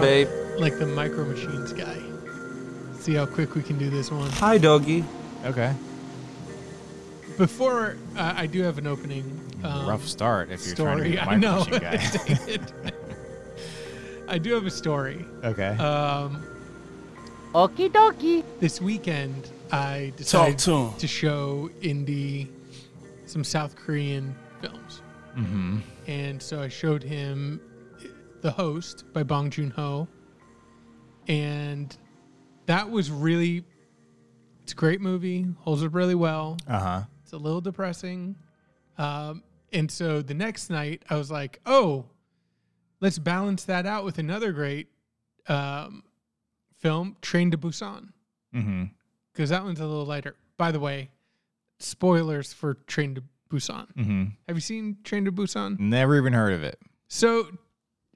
Hello, everyone. I'm gonna Hi, talk babe. Like the Micro Machines guy. See how quick we can do this one. Hi, doggy. Okay. Before uh, I do have an opening. Um, Rough start if you're trying to story. be a I know. micro machine guy. Dang it. I do have a story. okay. Um, Okie dokie. this weekend, I decided to to show Indy some South Korean films. mm-hmm. And so I showed him The Host by Bong Joon Ho. And that was really, it's a great movie, holds up really well. Uh huh. It's a little depressing. Um, and so the next night, I was like, oh, let's balance that out with another great um, film, Train to Busan, Mm-hmm. because that one's a little lighter. By the way, spoilers for Train to Busan. Mm-hmm. Have you seen Train to Busan? Never even heard of it. So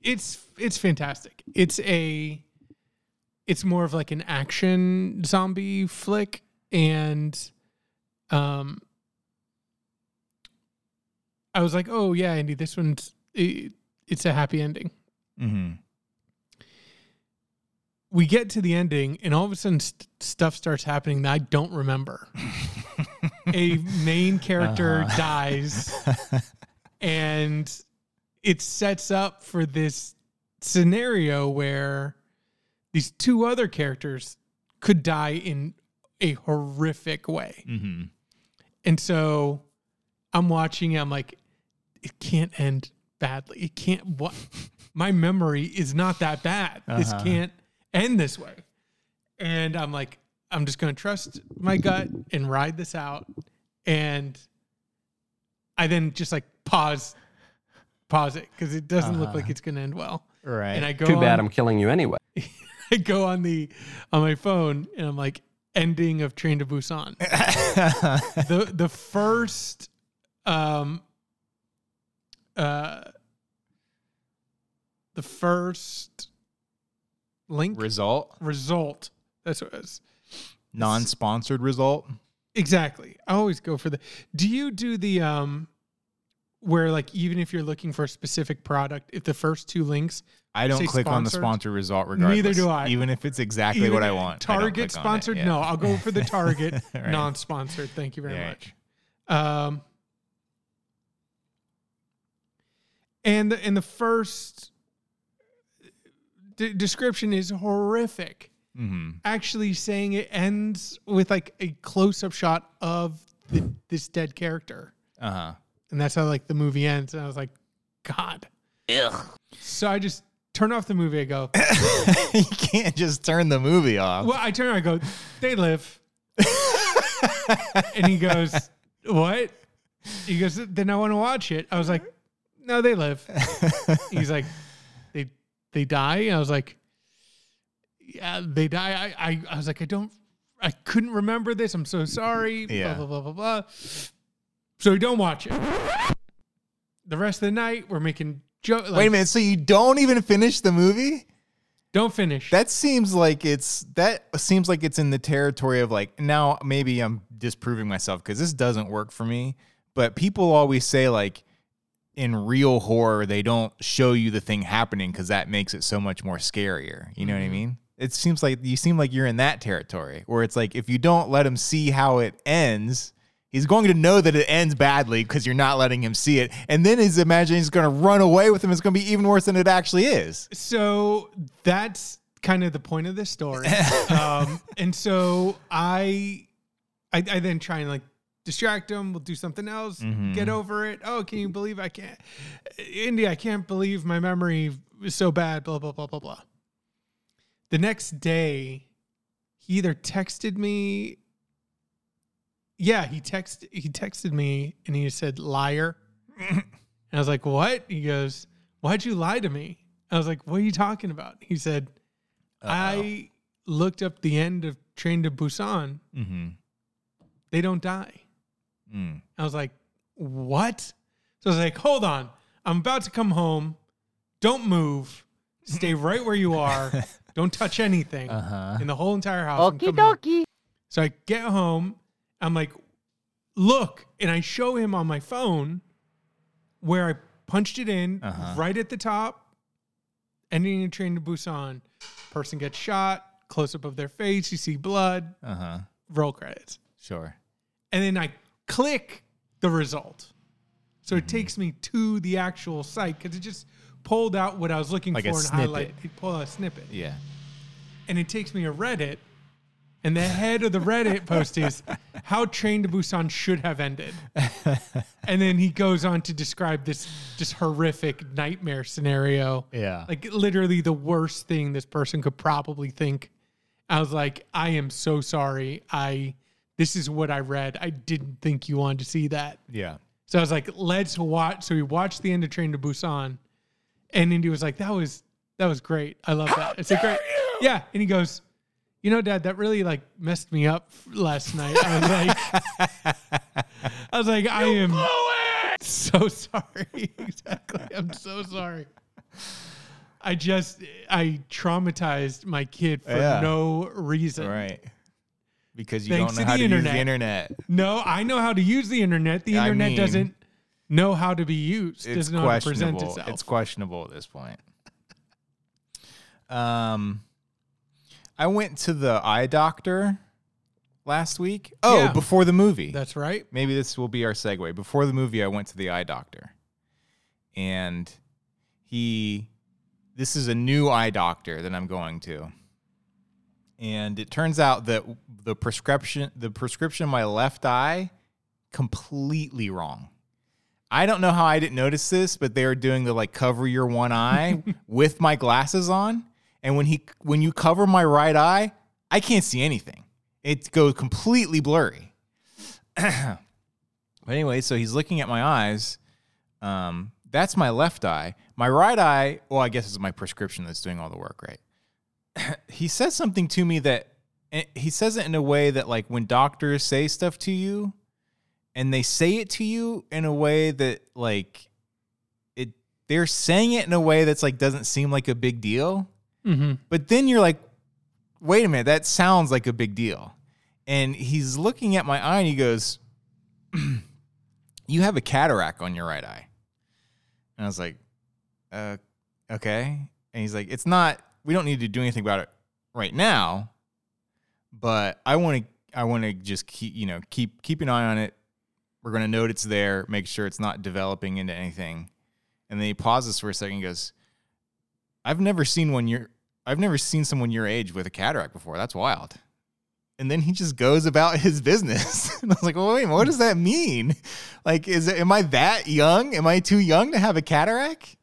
it's it's fantastic. It's a it's more of like an action zombie flick and um I was like, "Oh yeah, Andy, this one's it, it's a happy ending." Mm-hmm. We get to the ending and all of a sudden st- stuff starts happening that I don't remember. a main character Uh-huh. dies and it sets up for this scenario where these two other characters could die in a horrific way. Mm-hmm. And so I'm watching, I'm like, it can't end badly. It can't what my memory is not that bad. This Uh-huh. can't end this way. And I'm like, I'm just gonna trust my gut and ride this out. And I then just like pause pause it because it doesn't look Uh-huh. like it's gonna end well. Right. And I go Too bad on- I'm killing you anyway. I go on the on my phone and I'm like ending of Train to Busan. the the first um uh the first link result. result. That's what it was. Non-sponsored result. Exactly. I always go for the Do you do the um where like even if you're looking for a specific product, if the first two links I don't click on the sponsored? sponsored result regardless. Neither do I. Even if it's exactly even what I want. I Target it, sponsored? yeah. No, I'll go for the Target Right. non-sponsored. Thank you very Yeah. much. Um, and the, and the first d- description is horrific. Mm-hmm. Actually, saying it ends with like a close-up shot of the, this dead character, Uh-huh. And that's how like the movie ends. And I was like, God. So I just turn off the movie. I go, you can't just turn the movie off. well, I turn. around, I go, they live. and he goes, what? He goes, then I want to watch it. I was like, no, they live. He's like, they they die. I was like, yeah, they die. I, I I was like, I don't, I couldn't remember this. I'm so sorry. Yeah. Blah blah blah blah blah. So we don't watch it. The rest of the night, we're making jokes. Wait a minute. So you don't even finish the movie? Don't finish. That seems like it's that seems like it's in the territory of like now maybe I'm disproving myself because this doesn't work for me. But people always say like in real horror they don't show you the thing happening because that makes it so much more scarier. You know what I mm-hmm. mean? It seems like you seem like you're in that territory where it's like if you don't let them see how it ends. He's going to know that it ends badly because you're not letting him see it. And then he's imagining he's going to run away with him. It's going to be even worse than it actually is. so that's kind of the point of this story. um, and so I, I, I then try and like distract him. We'll do something else. Mhm. Get over it. Oh, can you believe I can't? India, I can't believe my memory is so bad. Blah blah blah blah blah. The next day, he either texted me. Yeah, he text he texted me and he said liar. and I was like, "What?" He goes, "Why'd you lie to me?" I was like, "What are you talking about?" He said, "I looked up the end of Train to Busan. Mm-hmm. They don't die." Mm. I was like, "What?" So I was like, "Hold on. I'm about to come home. Don't move. Stay right where you are. Don't touch anything Uh-huh. in the whole entire house." Okie dokie. So I get home. I'm like, "Look!" And I show him on my phone where I punched it in Uh-huh. right at the top. ending of Train to Busan. Person gets shot, close up of their face, you see blood, Uh huh. roll credits. Sure. And then I click the result. So Mm-hmm. it takes me to the actual site because it just pulled out what I was looking Like for and snippet. highlight. It pulled out a snippet. Yeah. and it takes me to Reddit, and the head of the Reddit post is how Train to Busan should have ended. and then he goes on to describe this just horrific nightmare scenario. Yeah. Like literally the worst thing this person could probably think. I was like, I am so sorry. I this is what I read. I didn't think you wanted to see that. Yeah. So I was like, let's watch. So we watched the end of Train to Busan, and Indy was like, that was that was great. I love that. It's a great, yeah. And he goes, you know, Dad, that really like messed me up last night. I was like, I was like, I am so sorry. exactly. I'm so sorry. I just I traumatized my kid for Yeah. no reason. Right. Because you Thanks don't know to how to use internet. the internet. No, I know how to use the internet. The I internet mean, doesn't know how to be used. It's doesn't know how to present questionable. itself. It's questionable at this point. Um, I went to the eye doctor last week. Oh, Yeah. before the movie. That's right. maybe this will be our segue. Before the movie, I went to the eye doctor, and he, this is a new eye doctor that I'm going to, and it turns out that the prescription, the prescription, in my left eye, completely wrong. I don't know how I didn't notice this, but they were doing the like cover your one eye with my glasses on, and when he when you cover my right eye, I can't see anything. It goes completely blurry. but anyway, so he's looking at my eyes. Um, that's my left eye. My right eye, well, I guess it's my prescription that's doing all the work, right? he says something to me that he says it in a way that like when doctors say stuff to you and they say it to you in a way that like it they're saying it in a way that's like doesn't seem like a big deal Mm-hmm. but then you're like, wait a minute, that sounds like a big deal. And he's looking at my eye and he goes, You have a cataract on your right eye. And I was like, uh, okay. And he's like, It's not, we don't need to do anything about it right now, but I want to, I want to just keep, you know, keep, keep an eye on it. We're going to note it's there, make sure it's not developing into anything. And then he pauses for a second and goes, I've never seen one your I've never seen someone your age with a cataract before. That's wild. And then he just goes about his business. and I was like, well, wait, what does that mean? Like, is it, am I that young? Am I too young to have a cataract?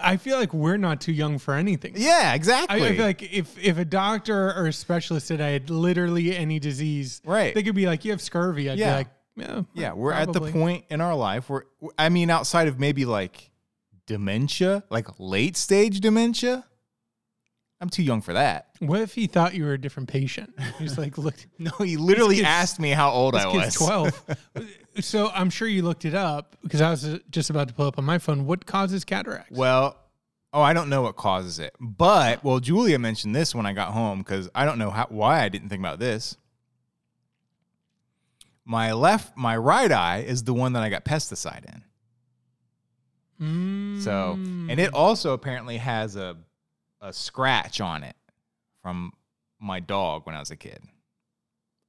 I feel like we're not too young for anything. Yeah, exactly. I feel like if if a doctor or a specialist said I had literally any disease, Right. they could be like, "You have scurvy." I'd Yeah. be like, "Yeah, yeah, we're at the point in our life where, I mean, outside of maybe like dementia, like late stage dementia, I'm too young for that. What if he thought you were a different patient? He's like, "Look, No, he literally kid's- asked me how old I was. 12. so I'm sure you looked it up because I was uh, just about to pull up on my phone. What causes cataracts? Well, oh, I don't know what causes it, but well, Julia mentioned this when I got home because I don't know how why I didn't think about this. My left, my right eye is the one that I got pesticide in. So, and it also apparently has a a scratch on it from my dog when I was a kid.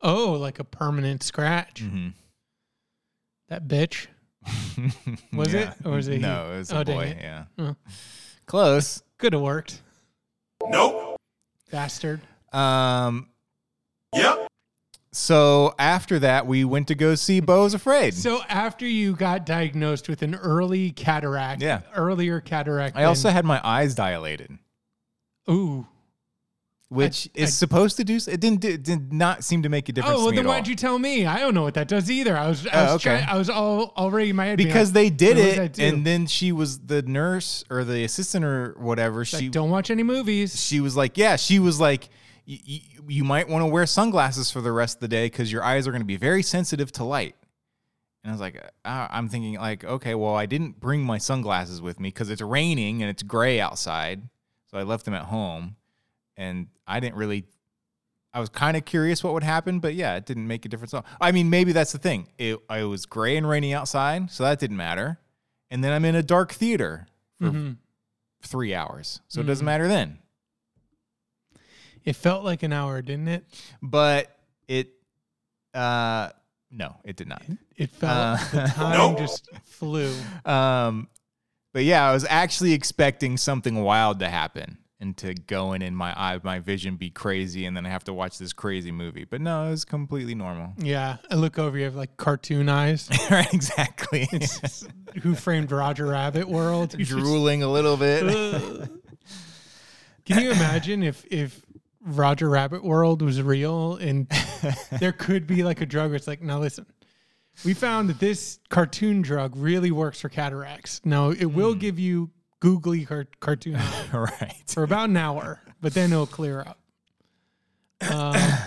oh, like a permanent scratch. Mm-hmm. That bitch. Was it? Or was it he? No, it was a Oh, dang boy. Yeah, Oh. close. Could have worked. Nope. Bastard. Um. Yep. So after that, we went to go see Beau's Afraid. So after you got diagnosed with an early cataract, Yeah. earlier cataract, I also had my eyes dilated, ooh. which I- is I- supposed to do. It didn't. It did not seem to make a difference. Oh, well, then why'd all. you tell me? I don't know what that does either. I was, I Oh, was, okay. trying, I was all already my head Because like, they did what does that it, and then she was the nurse or the assistant or whatever. like, she don't watch any movies. she was like, yeah, she was like, you might want to wear sunglasses for the rest of the day because your eyes are going to be very sensitive to light. And I was like, uh, I'm thinking like, okay, well, I didn't bring my sunglasses with me because it's raining and it's gray outside, so I left them at home, and I didn't really. I was kind of curious what would happen, but yeah, it didn't make a difference. at all. I mean, maybe that's the thing. It, it was gray and rainy outside, so that didn't matter. And then I'm in a dark theater for Mhm. three hours, so it doesn't matter then. It felt like an hour, didn't it? But it, uh, no, it did not. It felt Uh, the time just flew. Um, but yeah, I was actually expecting something wild to happen and to go in and my eye, my vision be crazy, and then I have to watch this crazy movie. But no, it was completely normal. Yeah, I look over, you have like cartoon eyes. right, exactly. It's Who Framed Roger Rabbit world. You just- Drooling a little bit. Can you imagine if if Roger Rabbit World was real and there could be like a drug where it's like, now listen, we found that this cartoon drug really works for cataracts. Now it will give you googly car- cartoon right. for about an hour, but then it'll clear up. Um,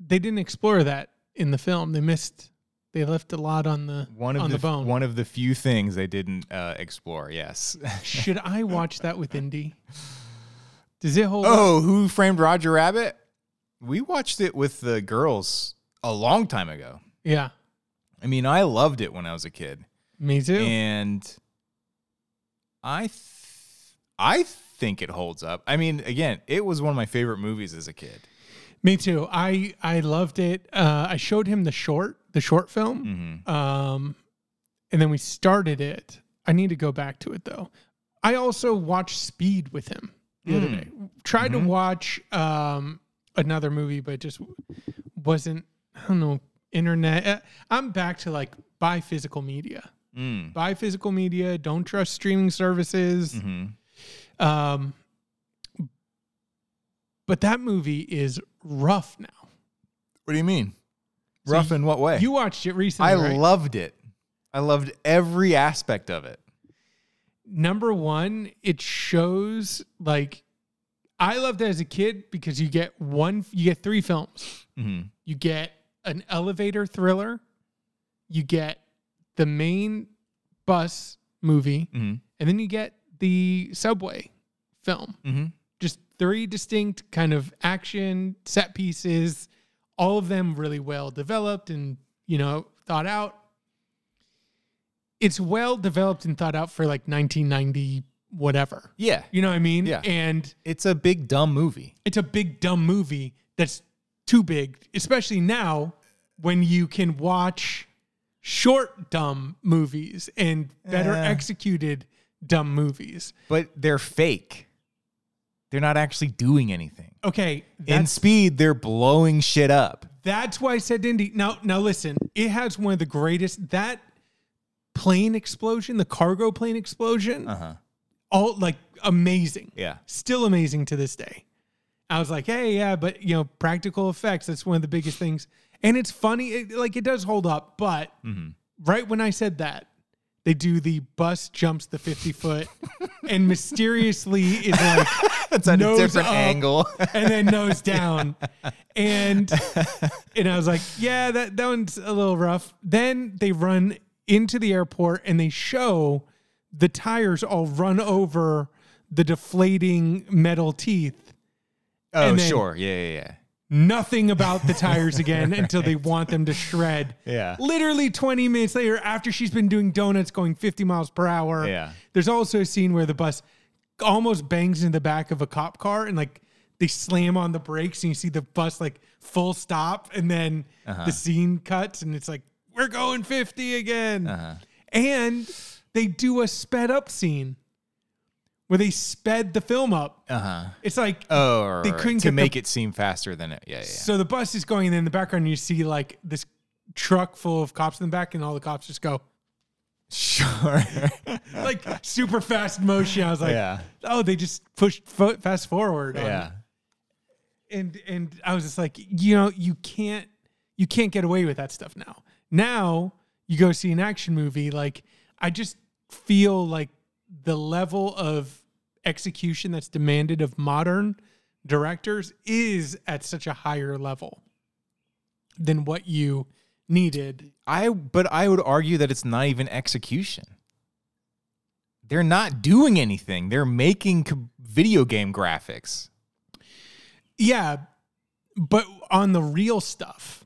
they didn't explore that in the film. They missed. They left a lot on the One of on the, the, bone. one of the few things they didn't uh, explore. Yes. Should I watch that with Indy? Does it hold? up? oh, who framed Roger Rabbit? We watched it with the girls a long time ago. Yeah, I mean, I loved it when I was a kid. me too. and I th- I think it holds up. I mean, again, it was one of my favorite movies as a kid. Me too. I I loved it. Uh, I showed him the short, the short film, hmm um, and then we started it. I need to go back to it though. I also watched Speed with him the other Mm. day. Tried Mhm. to watch um, another movie, but just wasn't. I don't know. Internet. Uh, I'm back to like buy physical media. Mm. Buy physical media. Don't trust streaming services. hmm Um, but that movie is rough now. What do you mean? So Rough in what way? You watched it recently, I right? loved it. I loved every aspect of it. Number one, it shows like I loved it as a kid because you get one, you get three films. hmm You get an elevator thriller, you get the main bus movie, hmm and then you get the subway film. hmm just three distinct kind of action set pieces all of them really well developed and you know thought out it's well developed and thought out for like 1990 whatever Yeah, you know what i mean Yeah. and it's a big dumb movie. it's a big dumb movie that's too big especially now when you can watch short dumb movies and better Eh. executed dumb movies But they're fake. They're not actually doing anything. okay In speed, they're blowing shit up. That's why I said Indy. Now, now listen, it has one of the greatest that plane explosion, the cargo plane explosion, Uh huh. all like amazing. Yeah. Still amazing to this day. I was like, hey, yeah, but you know, practical effects, that's one of the biggest things. And it's funny, it, like it does hold up, but hmm right when I said that, they do the bus jumps the 50 foot and mysteriously is like at a different angle. and then nose down. And and I was like, yeah, that, that one's a little rough. Then they run into the airport and they show the tires all run over the deflating metal teeth. oh, And sure. Yeah, yeah, yeah. Nothing about the tires again until they want them to shred. Yeah. Literally 20 minutes later, after she's been doing donuts going 50 miles per hour, Yeah. there's also a scene where the bus almost bangs in the back of a cop car and like they slam on the brakes and you see the bus like full stop and then Uh-huh. the scene cuts and it's like we're going 50 again Uh-huh. and they do a sped up scene where they sped the film up Uh huh. it's like Oh, right, They couldn't to get the- make it seem faster than it. Yeah, yeah. so the bus is going and in the background you see like this truck full of cops in the back and all the cops just go Sure. like super fast motion i was like yeah. oh they just pushed fo- fast forward Yeah. and and I was just like, you know, you can't you can't get away with that stuff now. Now you go see an action movie, like I just feel like the level of execution that's demanded of modern directors is at such a higher level than what you needed. I but I would argue that it's not even execution. They're not doing anything. They're making co- video game graphics. Yeah, but on the real stuff,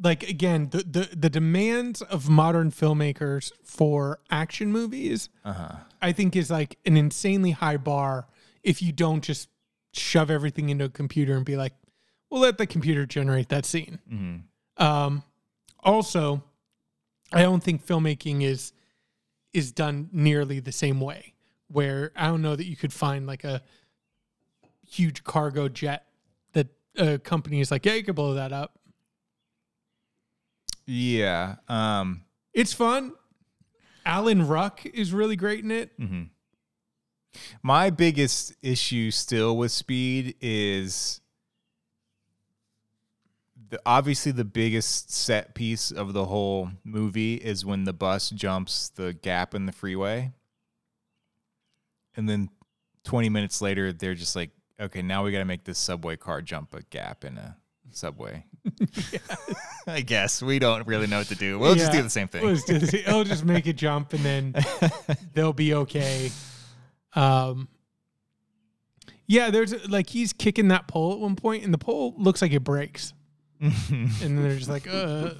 like again the, the the demands of modern filmmakers for action movies Uh huh. I think is like an insanely high bar if you don't just shove everything into a computer and be like, we'll let the computer generate that scene. hmm Um, also, I don't think filmmaking is is done nearly the same way. Where I don't know that you could find like a huge cargo jet that a company is like, yeah, you could blow that up. Yeah. Um. It's fun. Alan Ruck is really great in it. hmm My biggest issue still with Speed is the, obviously the biggest set piece of the whole movie is when the bus jumps the gap in the freeway. And then 20 minutes later, they're just like, okay, now we got to make this subway car jump a gap in a subway. I guess we don't really know what to do. We'll just do the same thing. We'll just, it'll just make it jump and then they'll be okay. Um, yeah, there's like he's kicking that pole at one point, and the pole looks like it breaks, and then they're just like, "Uh,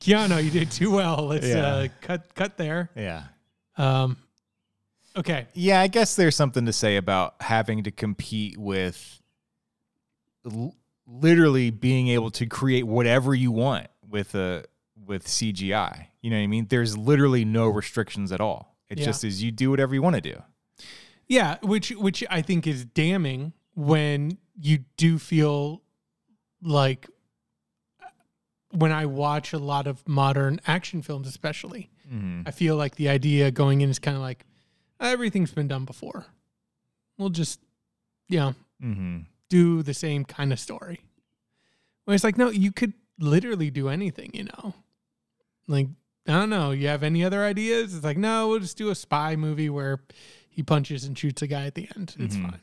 Keanu, you did too well. Let's Yeah. uh, cut cut there." yeah. Um, okay, Yeah, I guess there's something to say about having to compete with l- literally being able to create whatever you want with a with CGI. You know what I mean? There's literally no restrictions at all. It Yeah. just is you do whatever you want to do. yeah, which which I think is damning when you do feel like when I watch a lot of modern action films, especially. Mm-hmm. I feel like the idea going in is kind of like everything's been done before. We'll just, you know, Mm-hmm. Do the same kind of story. When it's like, no, you could literally do anything, you know? Like, I don't know. You have any other ideas? It's like, no, we'll just do a spy movie where he punches and shoots a guy at the end. It's Mhm. fine.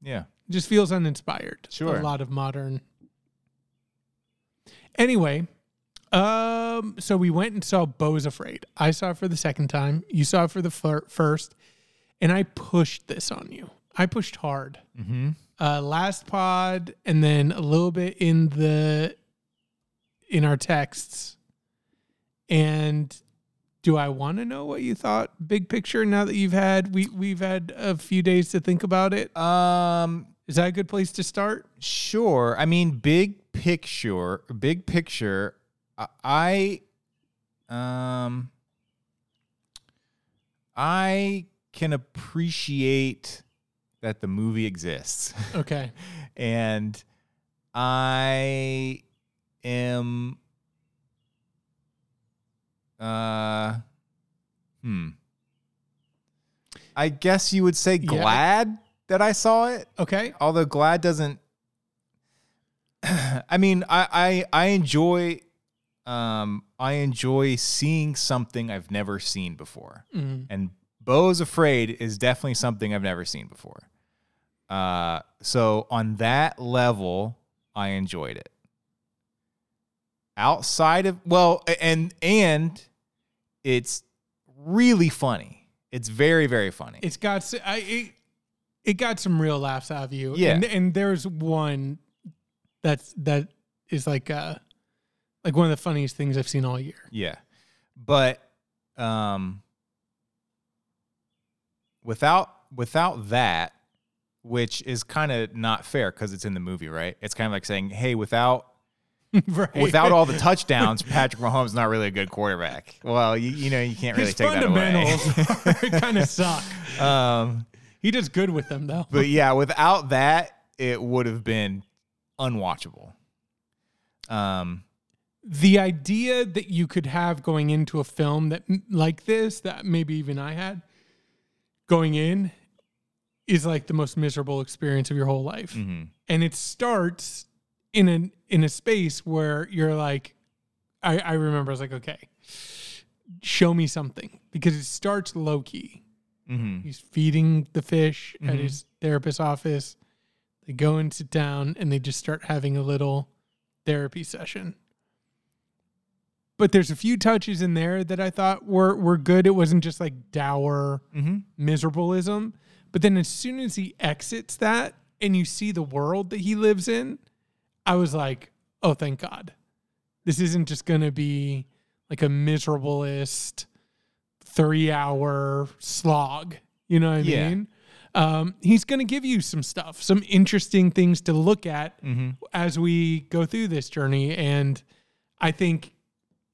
Yeah. It just feels uninspired. Sure. A lot of modern. Anyway, um, so we went and saw Beau's Afraid. I saw it for the second time. You saw it for the fir- first, and I pushed this on you. I pushed hard. Mm-hmm. Uh, last pod, and then a little bit in the in our texts. And do I want to know what you thought, big picture? Now that you've had we we've had a few days to think about it. Um. Is that a good place to start? Sure. I mean, big picture, big picture. I, I, um, I can appreciate that the movie exists, Okay. and I am, uh, hmm. I guess you would say Yeah. glad that I saw it Okay. although glad doesn't i mean i i, I enjoy um i enjoy seeing something i've never seen before Mm. and Beau's afraid is definitely something i've never seen before uh so on that level i enjoyed it outside of well and and it's really funny it's very very funny It's got I it, it got some real laughs out of you. Yeah. And, and there's one that's that is like uh like one of the funniest things I've seen all year. Yeah. But um without without that which is kind of not fair cuz it's in the movie, right? It's kind of like saying, "Hey, without right. without all the touchdowns, Patrick Mahomes is not really a good quarterback." Well, you, you know, you can't really his take that fundamentals kind of suck. um He does good with them though. but yeah, without that, it would have been unwatchable. Um the idea that you could have going into a film that like this that maybe even I had going in is like the most miserable experience of your whole life. mhm. And it starts in an in a space where you're like I, I remember I was like, okay, show me something. Because it starts low key. Mhm. He's feeding the fish at Mhm. his therapist's office. They go and sit down and they just start having a little therapy session. But there's a few touches in there that I thought were were good. It wasn't just like dour Mhm. miserableism. But then as soon as he exits that and you see the world that he lives in, I was like, oh, thank God. This isn't just going to be like a miserablest three hour slog. You know what I Yeah. mean? Um, he's going to give you some stuff, some interesting things to look at Mm-hmm. as we go through this journey. And I think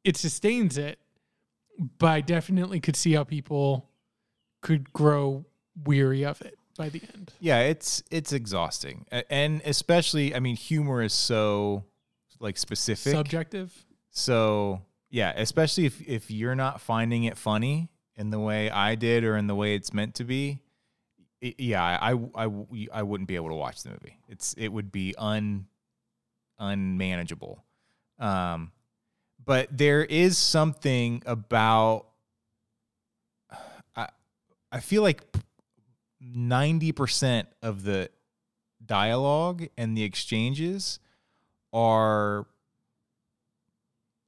it sustains it, but I definitely could see how people could grow weary of it by the end. Yeah, it's it's exhausting, and especially, I mean, humor is so like specific. Subjective. So yeah, especially if if you're not finding it funny in the way I did or in the way it's meant to be, i yeah, I, I I I wouldn't be able to watch the movie. It's it would be un unmanageable. Um, but there is something about I I feel like ninety percent of the dialogue and the exchanges are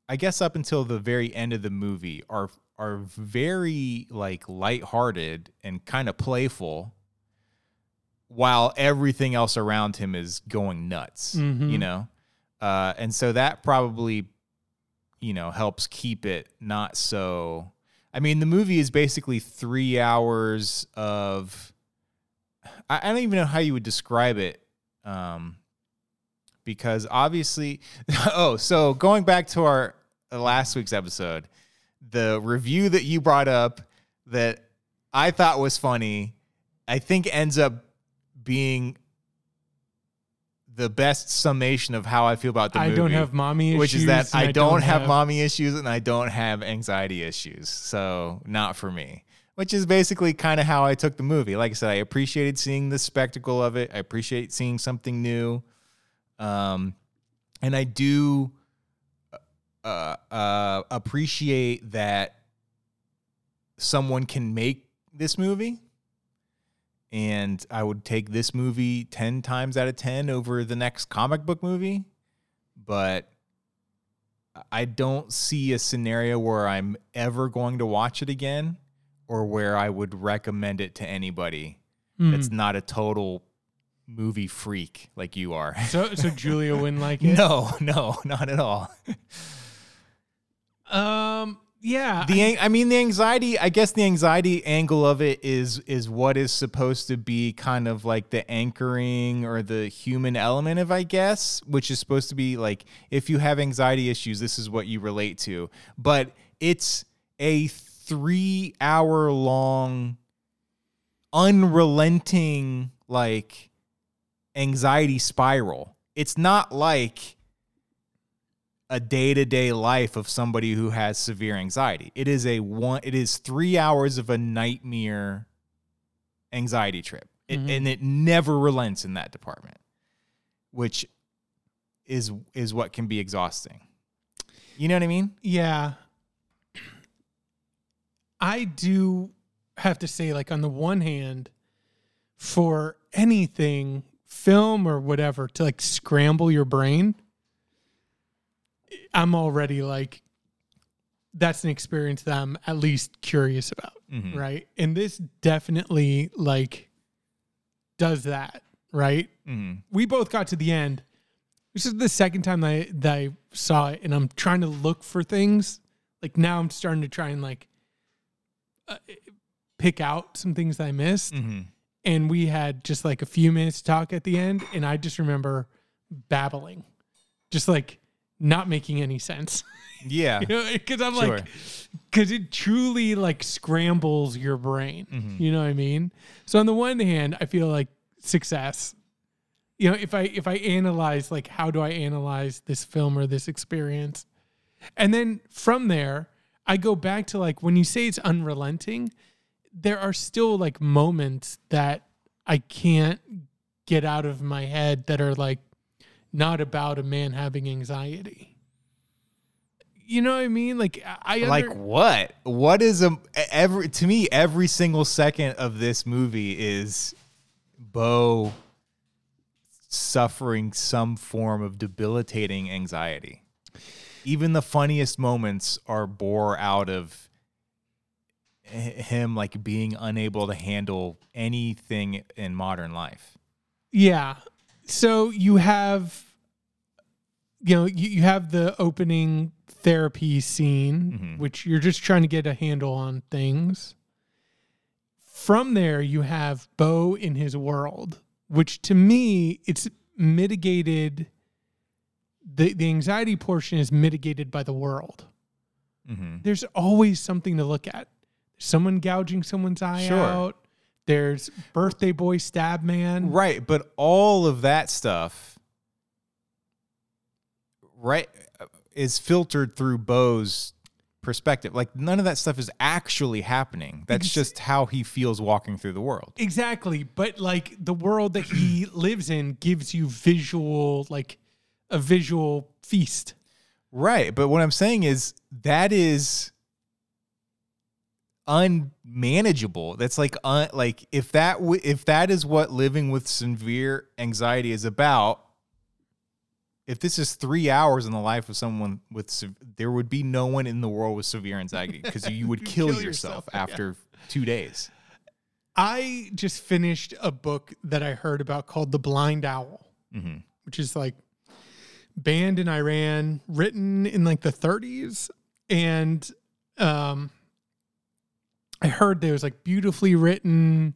I guess up until the very end of the movie are are very like lighthearted and kind of playful while everything else around him is going nuts, you Mhm. know? Uh, and so that probably, you know, helps keep it not so. I mean, the movie is basically three hours of. I, I don't even know how you would describe it. Um, because obviously, oh, so going back to our uh, last week's episode, the review that you brought up that I thought was funny, I think ends up being the best summation of how I feel about the I movie. don't have mommy issues. which is that and I, don't, have, mommy issues and I don't have anxiety issues. So not for me. Which is basically kind of how I took the movie. Like I said, I appreciated seeing the spectacle of it. I appreciate seeing something new. Um, and I do uh, uh, appreciate that someone can make this movie. And I would take this movie 10 times out of 10 over the next comic book movie. But I don't see a scenario where I'm ever going to watch it again or where I would recommend it to anybody Hmm. that's not a total movie freak like you are. So, so Julia wouldn't like it. No, no, not at all. Um. Yeah. The I mean the anxiety, I guess the anxiety angle of it is is what is supposed to be kind of like the anchoring or the human element of I guess, which is supposed to be like if you have anxiety issues, this is what you relate to. But it's a 3 hour long unrelenting like anxiety spiral. It's not like a day-to-day life of somebody who has severe anxiety. It is a one it is 3 hours of a nightmare anxiety trip. It, Mhm. and it never relents in that department, which is is what can be exhausting. You know what I mean? Yeah. I do have to say, like, on the one hand, for anything, film or whatever, to like scramble your brain, I'm already like, that's an experience that I'm at least curious about. Mhm. Right. And this definitely like does that. Right. Mhm. we both got to the end. This is the second time that I, that I saw it, and I'm trying to look for things. Like now, I'm starting to try and like uh, pick out some things that I missed. Mhm. And we had just like a few minutes to talk at the end, and I just remember babbling, just like not making any sense. Yeah. you know, because I'm Sure. like, because it truly like scrambles your brain. Mhm. You know what I mean? So on the one hand, I feel like success. You know, if I if I analyze like how do I analyze this film or this experience, and then from there I go back to like when you say it's unrelenting, there are still like moments that I can't get out of my head that are like not about a man having anxiety. You know what I mean? Like I I like what? What is a every to me every single second of this movie is Beau suffering some form of debilitating anxiety. Even the funniest moments are bore out of him like being unable to handle anything in modern life. Yeah. So you have you know, you, you have the opening therapy scene, Mhm. which you're just trying to get a handle on things. From there, you have Beau in his world, which to me, it's mitigated. The, the anxiety portion is mitigated by the world. Mhm. There's always something to look at. Someone gouging someone's eye Sure. out. There's birthday boy stab man. Right, but all of that stuff, right, uh, is filtered through Beau's perspective. Like none of that stuff is actually happening. That's just how he feels walking through the world. Exactly. But like the world that he lives in gives you visual, like a visual feast. Right, but what I'm saying is that is unmanageable. That's like un, like if that w- if that is what living with severe anxiety is about. If this is three hours in the life of someone with, sev- there would be no one in the world with severe anxiety because you would kill, kill yourself, yourself, yeah. after two days. I just finished a book that I heard about called The Blind Owl, hmm which is like banned in Iran, written in like the 30s. And um I heard there was like beautifully written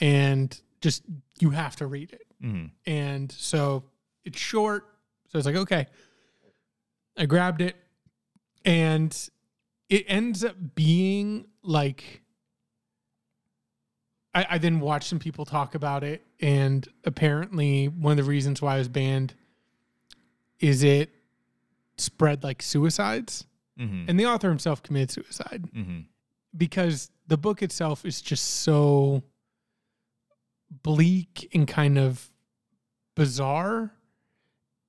and just you have to read it. hmm And so it's short. So it's like, okay. I grabbed it and it ends up being like I, I then watched some people talk about it, and apparently one of the reasons why it was banned is it spread like suicides. hmm And the author himself committed suicide hmm because the book itself is just so bleak and kind of bizarre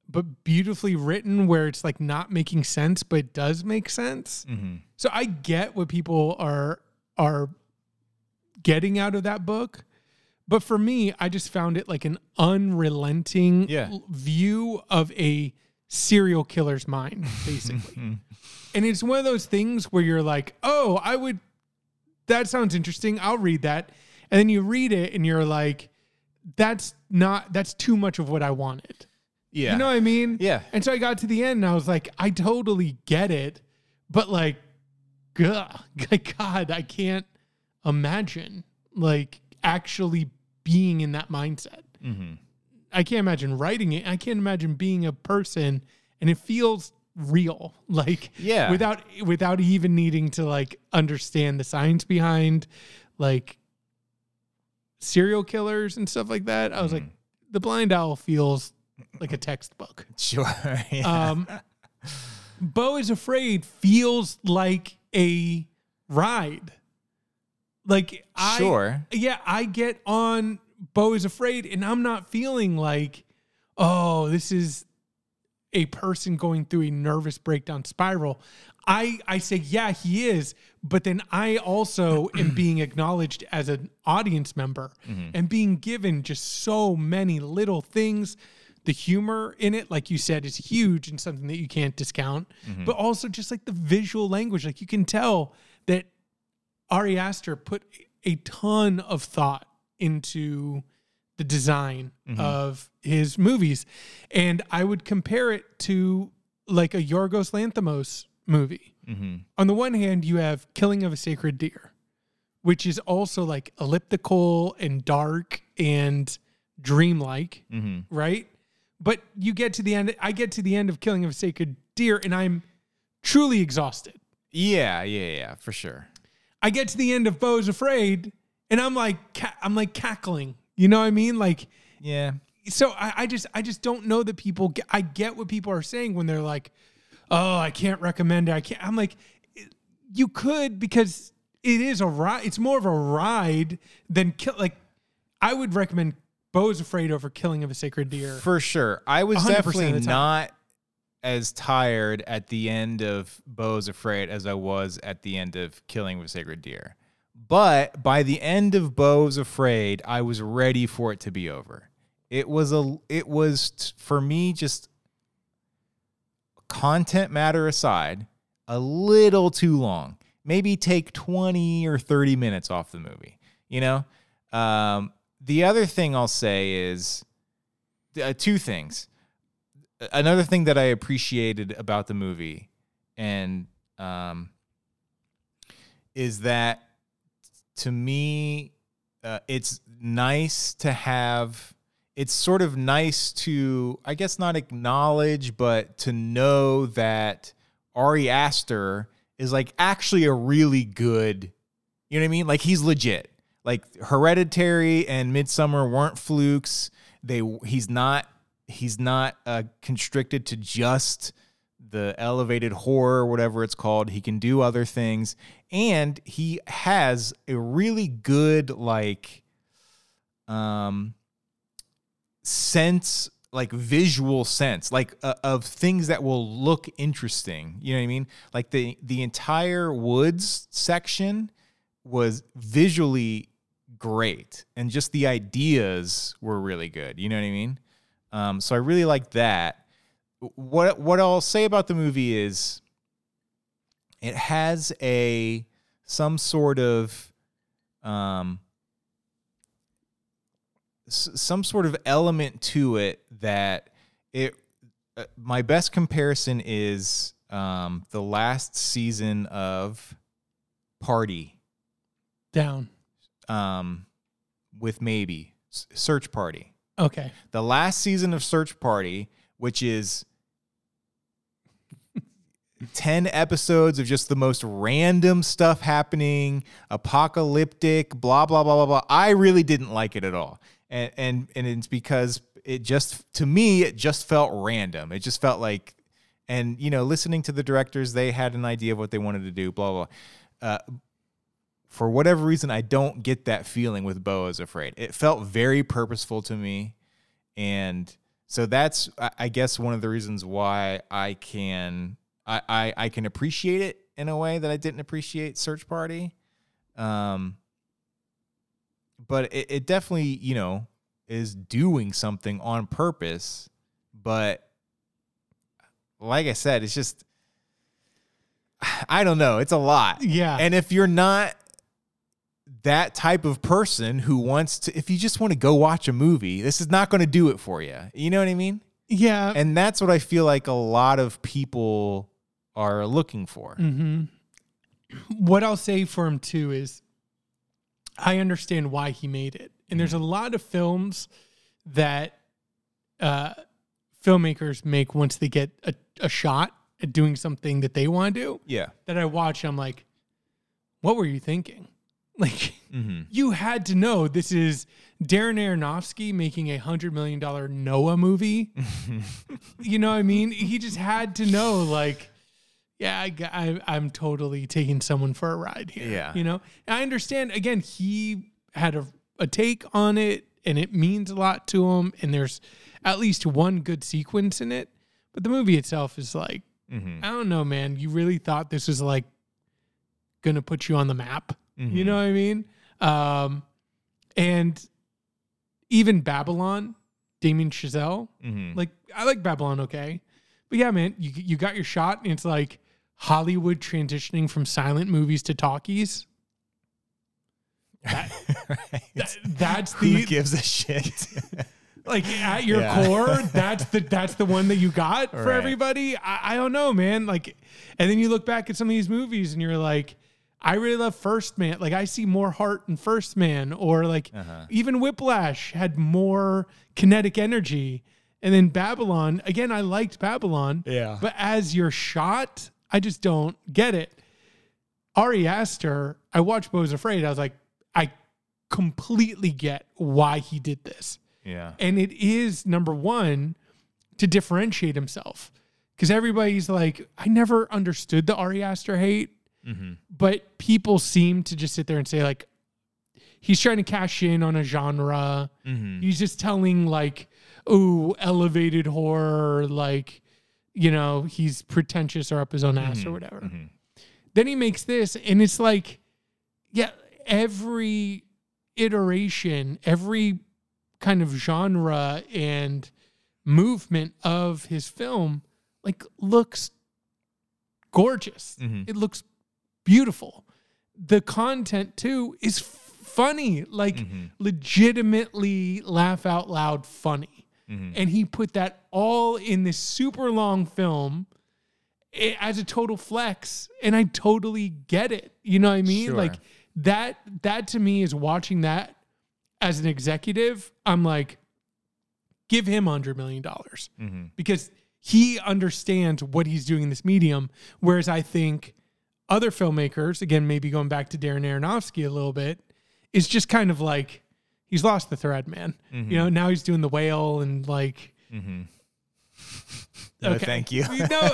but beautifully written where it's like not making sense but it does make sense hmm so i get what people are are getting out of that book but for me i just found it like an unrelenting Yeah. view of a serial killer's mind basically and it's one of those things where you're like, oh, I would, that sounds interesting. I'll read that. And then you read it and you're like, that's not, that's too much of what I wanted. Yeah. You know what I mean? yeah. And so I got to the end and I was like, I totally get it. But like, God, God, I can't imagine like actually being in that mindset. hmm I can't imagine writing it. I can't imagine being a person and it feels real like Yeah. without without even needing to like understand the science behind like serial killers and stuff like that. I was like Mhm. the blind owl feels like a textbook. Sure. Yeah. Um Beau is afraid feels like a ride. Like I sure. yeah, I get on Beau is afraid, and I'm not feeling like, oh, this is a person going through a nervous breakdown spiral. I I say, yeah, he is, but then I also am being acknowledged as an audience member and being given just so many little things. The humor in it, like you said, is huge and something that you can't discount. But also just like the visual language, like you can tell that Ari Aster put a ton of thought into the design of his movies. And I would compare it to like a Yorgos Lanthimos movie. hmm On the one hand, you have Killing of a Sacred Deer, which is also like elliptical and dark and dreamlike, hmm right? But you get to the end, I get to the end of Killing of a Sacred Deer and I'm truly exhausted. Yeah. Yeah. Yeah. For sure. I get to the end of Beau's Afraid, and I'm like, I'm like cackling. You know what I mean? Like, Yeah. so I, I just, I just don't know that people. Get, I get what people are saying when they're like, "Oh, I can't recommend it." I can't. I'm like, you could because it is a ride. It's more of a ride than kill. Like, I would recommend Beau's Afraid over Killing of a Sacred Deer. For sure. I was 100% of the definitely time. not as tired at the end of Beau's Afraid as I was at the end of Killing of a Sacred Deer. But by the end of Beau's Afraid, I was ready for it to be over. It was a it was t- for me just content matter aside, a little too long. Maybe take 20 or 30 minutes off the movie, you know? Um, the other thing I'll say is uh, two things. another thing that I appreciated about the movie, and um, is that to me, uh, it's nice to have. It's sort of nice to, I guess, not acknowledge, but to know that Ari Aster is like actually a really good. You know what I mean? Like he's legit. Like Hereditary and Midsommar weren't flukes. They he's not he's not uh, constricted to just the elevated horror, whatever it's called. He can do other things, and he has a really good like um sense like visual sense like uh, of things that will look interesting you know what i mean like the the entire woods section was visually great and just the ideas were really good you know what i mean? Um, so i really like that. What what i'll say about the movie is it has a some sort of um s- some sort of element to it that it uh, my best comparison is um the last season of party. Down. Um with maybe S- search party. Okay. the last season of search party which is 10 episodes of just the most random stuff happening apocalyptic blah blah blah blah blah i really didn't like it at all. And and and it's because it just to me it just felt random. It just felt like and you know listening to the directors they had an idea of what they wanted to do blah blah. Uh, for whatever reason i don't get that feeling with Beau is afraid it felt very purposeful to me and so that's I- guess one of the reasons why i can I, I I can appreciate it in a way that I didn't appreciate Search Party. Um, but it, it definitely, you know, is doing something on purpose. But like I said, it's just I don't know. It's a lot. Yeah. And if you're not that type of person who wants to, if you just want to go watch a movie, this is not going to do it for you. You know what I mean? yeah. And that's what I feel like a lot of people are looking for. hmm What I'll say for him too is, I understand why he made it, and there's a lot of films that uh, filmmakers make once they get a, a shot at doing something that they want to do. Yeah. That I watch, I'm like, what were you thinking? Like, Mm-hmm. you had to know this is Darren Aronofsky making a hundred million dollar Noah movie. you know what I mean? He just had to know, like, yeah, I, I, I'm totally taking someone for a ride here. Yeah. You know, and I understand, again, he had a, a take on it and it means a lot to him. And there's at least one good sequence in it. But the movie itself is like, Mm-hmm. I don't know, man. You really thought this was like going to put you on the map? You know what I mean? Um, and even Babylon, Damien Chazelle, Mm-hmm. like I like Babylon, okay, but yeah, man, you you got your shot, and it's like Hollywood transitioning from silent movies to talkies. That, that- that's Who the gives a shit? like at your Yeah. core that's the that's the one that you got for Right. everybody I, I don't know man like and then you look back at some of these movies and you're like i really love first man. Like i see more heart in first man or like Uh-huh. even whiplash had more kinetic energy. And then babylon again i liked babylon Yeah. but as your shot i just don't get it. Ari aster i watched Beau's afraid. I was like i completely get why he did this. Yeah. and it is number one to differentiate himself. Because everybody's like i never understood the ari aster hate Mm-hmm. but people seem to just sit there and say like he's trying to cash in on a genre Mm-hmm. he's just telling like oh elevated horror like you know he's pretentious or up his own ass or whatever Mhm. then he makes this and it's like yeah every iteration every kind of genre and movement of his film like looks gorgeous Mhm. it looks beautiful the content too is funny like Mhm. legitimately laugh out loud funny Mm-hmm. and he put that all in this super long film i- as a total flex and i totally get it you know what i mean Sure. like that that to me is watching that as an executive i'm like give him 100 million dollars Mm-hmm. because he understands what he's doing in this medium whereas i think other filmmakers again maybe going back to darren aronofsky a little bit is just kind of like he's lost the thread man Mm-hmm. you know now he's doing the whale and like No, Okay. thank you. no,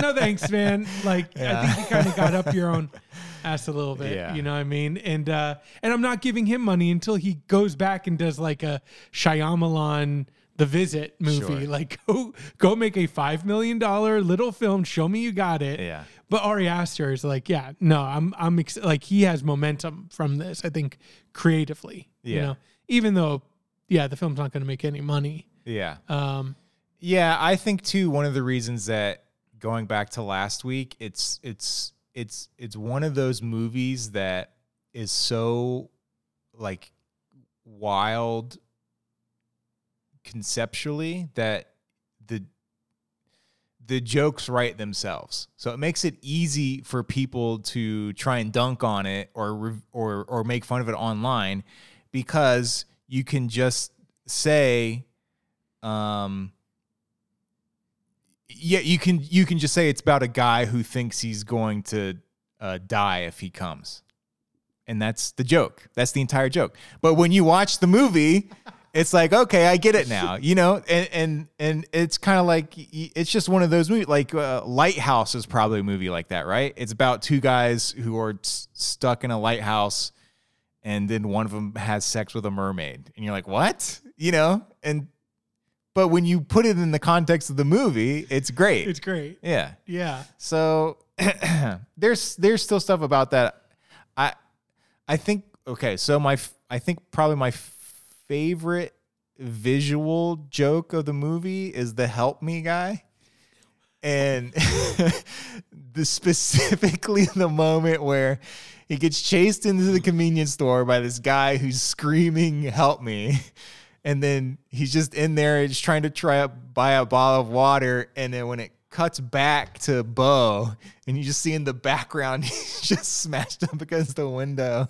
no thanks, man. Like I think you kind of got up your own ass a little bit. Yeah. You know what I mean? And uh and I'm not giving him money until he goes back and does like a Shyamalan The Visit movie. Sure. Like go go make a five million dollar little film. Show me you got it. Yeah. But Ari Aster is like, yeah, no, I'm I'm ex- like he has momentum from this. I think creatively. You Yeah. know, even though, yeah, the film's not going to make any money. Yeah. Um, Yeah, I think too one of the reasons that going back to last week, it's it's it's it's one of those movies that is so like wild conceptually that the jokes write themselves. So it makes it easy for people to try and dunk on it or or or make fun of it online because you can just say um yeah you can you can just say it's about a guy who thinks he's going to uh, die if he comes. And that's the joke. That's the entire joke. But when you watch the movie it's like okay i get it now you know? And and and it's kind of like it's just one of those movies like uh, lighthouse is probably a movie like that right? It's about two guys who are s- stuck in a lighthouse and then one of them has sex with a mermaid and you're like what? You know? And but when you put it in the context of the movie it's great. It's great. yeah. Yeah. so there's there's still stuff about that. I i think okay so my I think probably my favorite visual joke of the movie is the help me guy. And the specifically the moment where he gets chased into the convenience store by this guy who's screaming help me. And then he's just in there just trying to try to buy a bottle of water. And then when it cuts back to Beau and you just see in the background he's just smashed up against the window.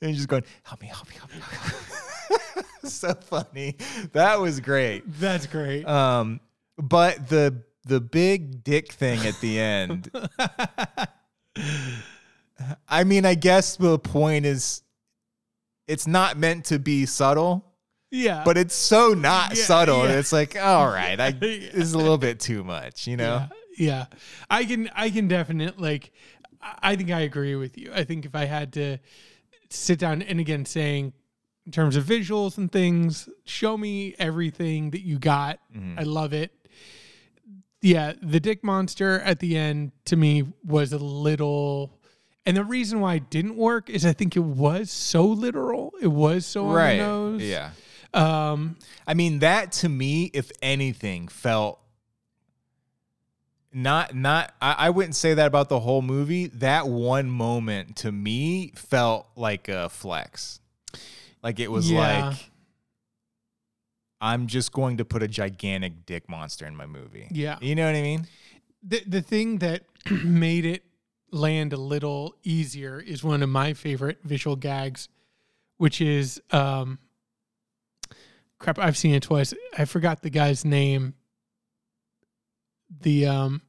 And he's just going help me help me help me, help me. so funny that was great That's great. um, but the the big dick thing at the end. I mean, I guess the point is, it's not meant to be subtle, yeah. but it's so not Yeah, subtle. yeah. It's like, all right, I this is a little bit too much, you know? Yeah, yeah. I can I can definitely like I think I agree with you. I think if I had to sit down and again saying in terms of visuals and things, show me everything that you got. Mm-hmm. I love it. Yeah, the dick monster at the end to me was a little and the reason why it didn't work is I think it was so literal. It was so on the nose. Yeah. Um I mean, that to me, if anything, felt not not. I, I wouldn't say that about the whole movie. That one moment to me felt like a flex. Like it was Yeah. like I'm just going to put a gigantic dick monster in my movie. Yeah. You know what I mean? the the thing that made it land a little easier is one of my favorite visual gags, which is um crap, I've seen it twice. I forgot the guy's name. The um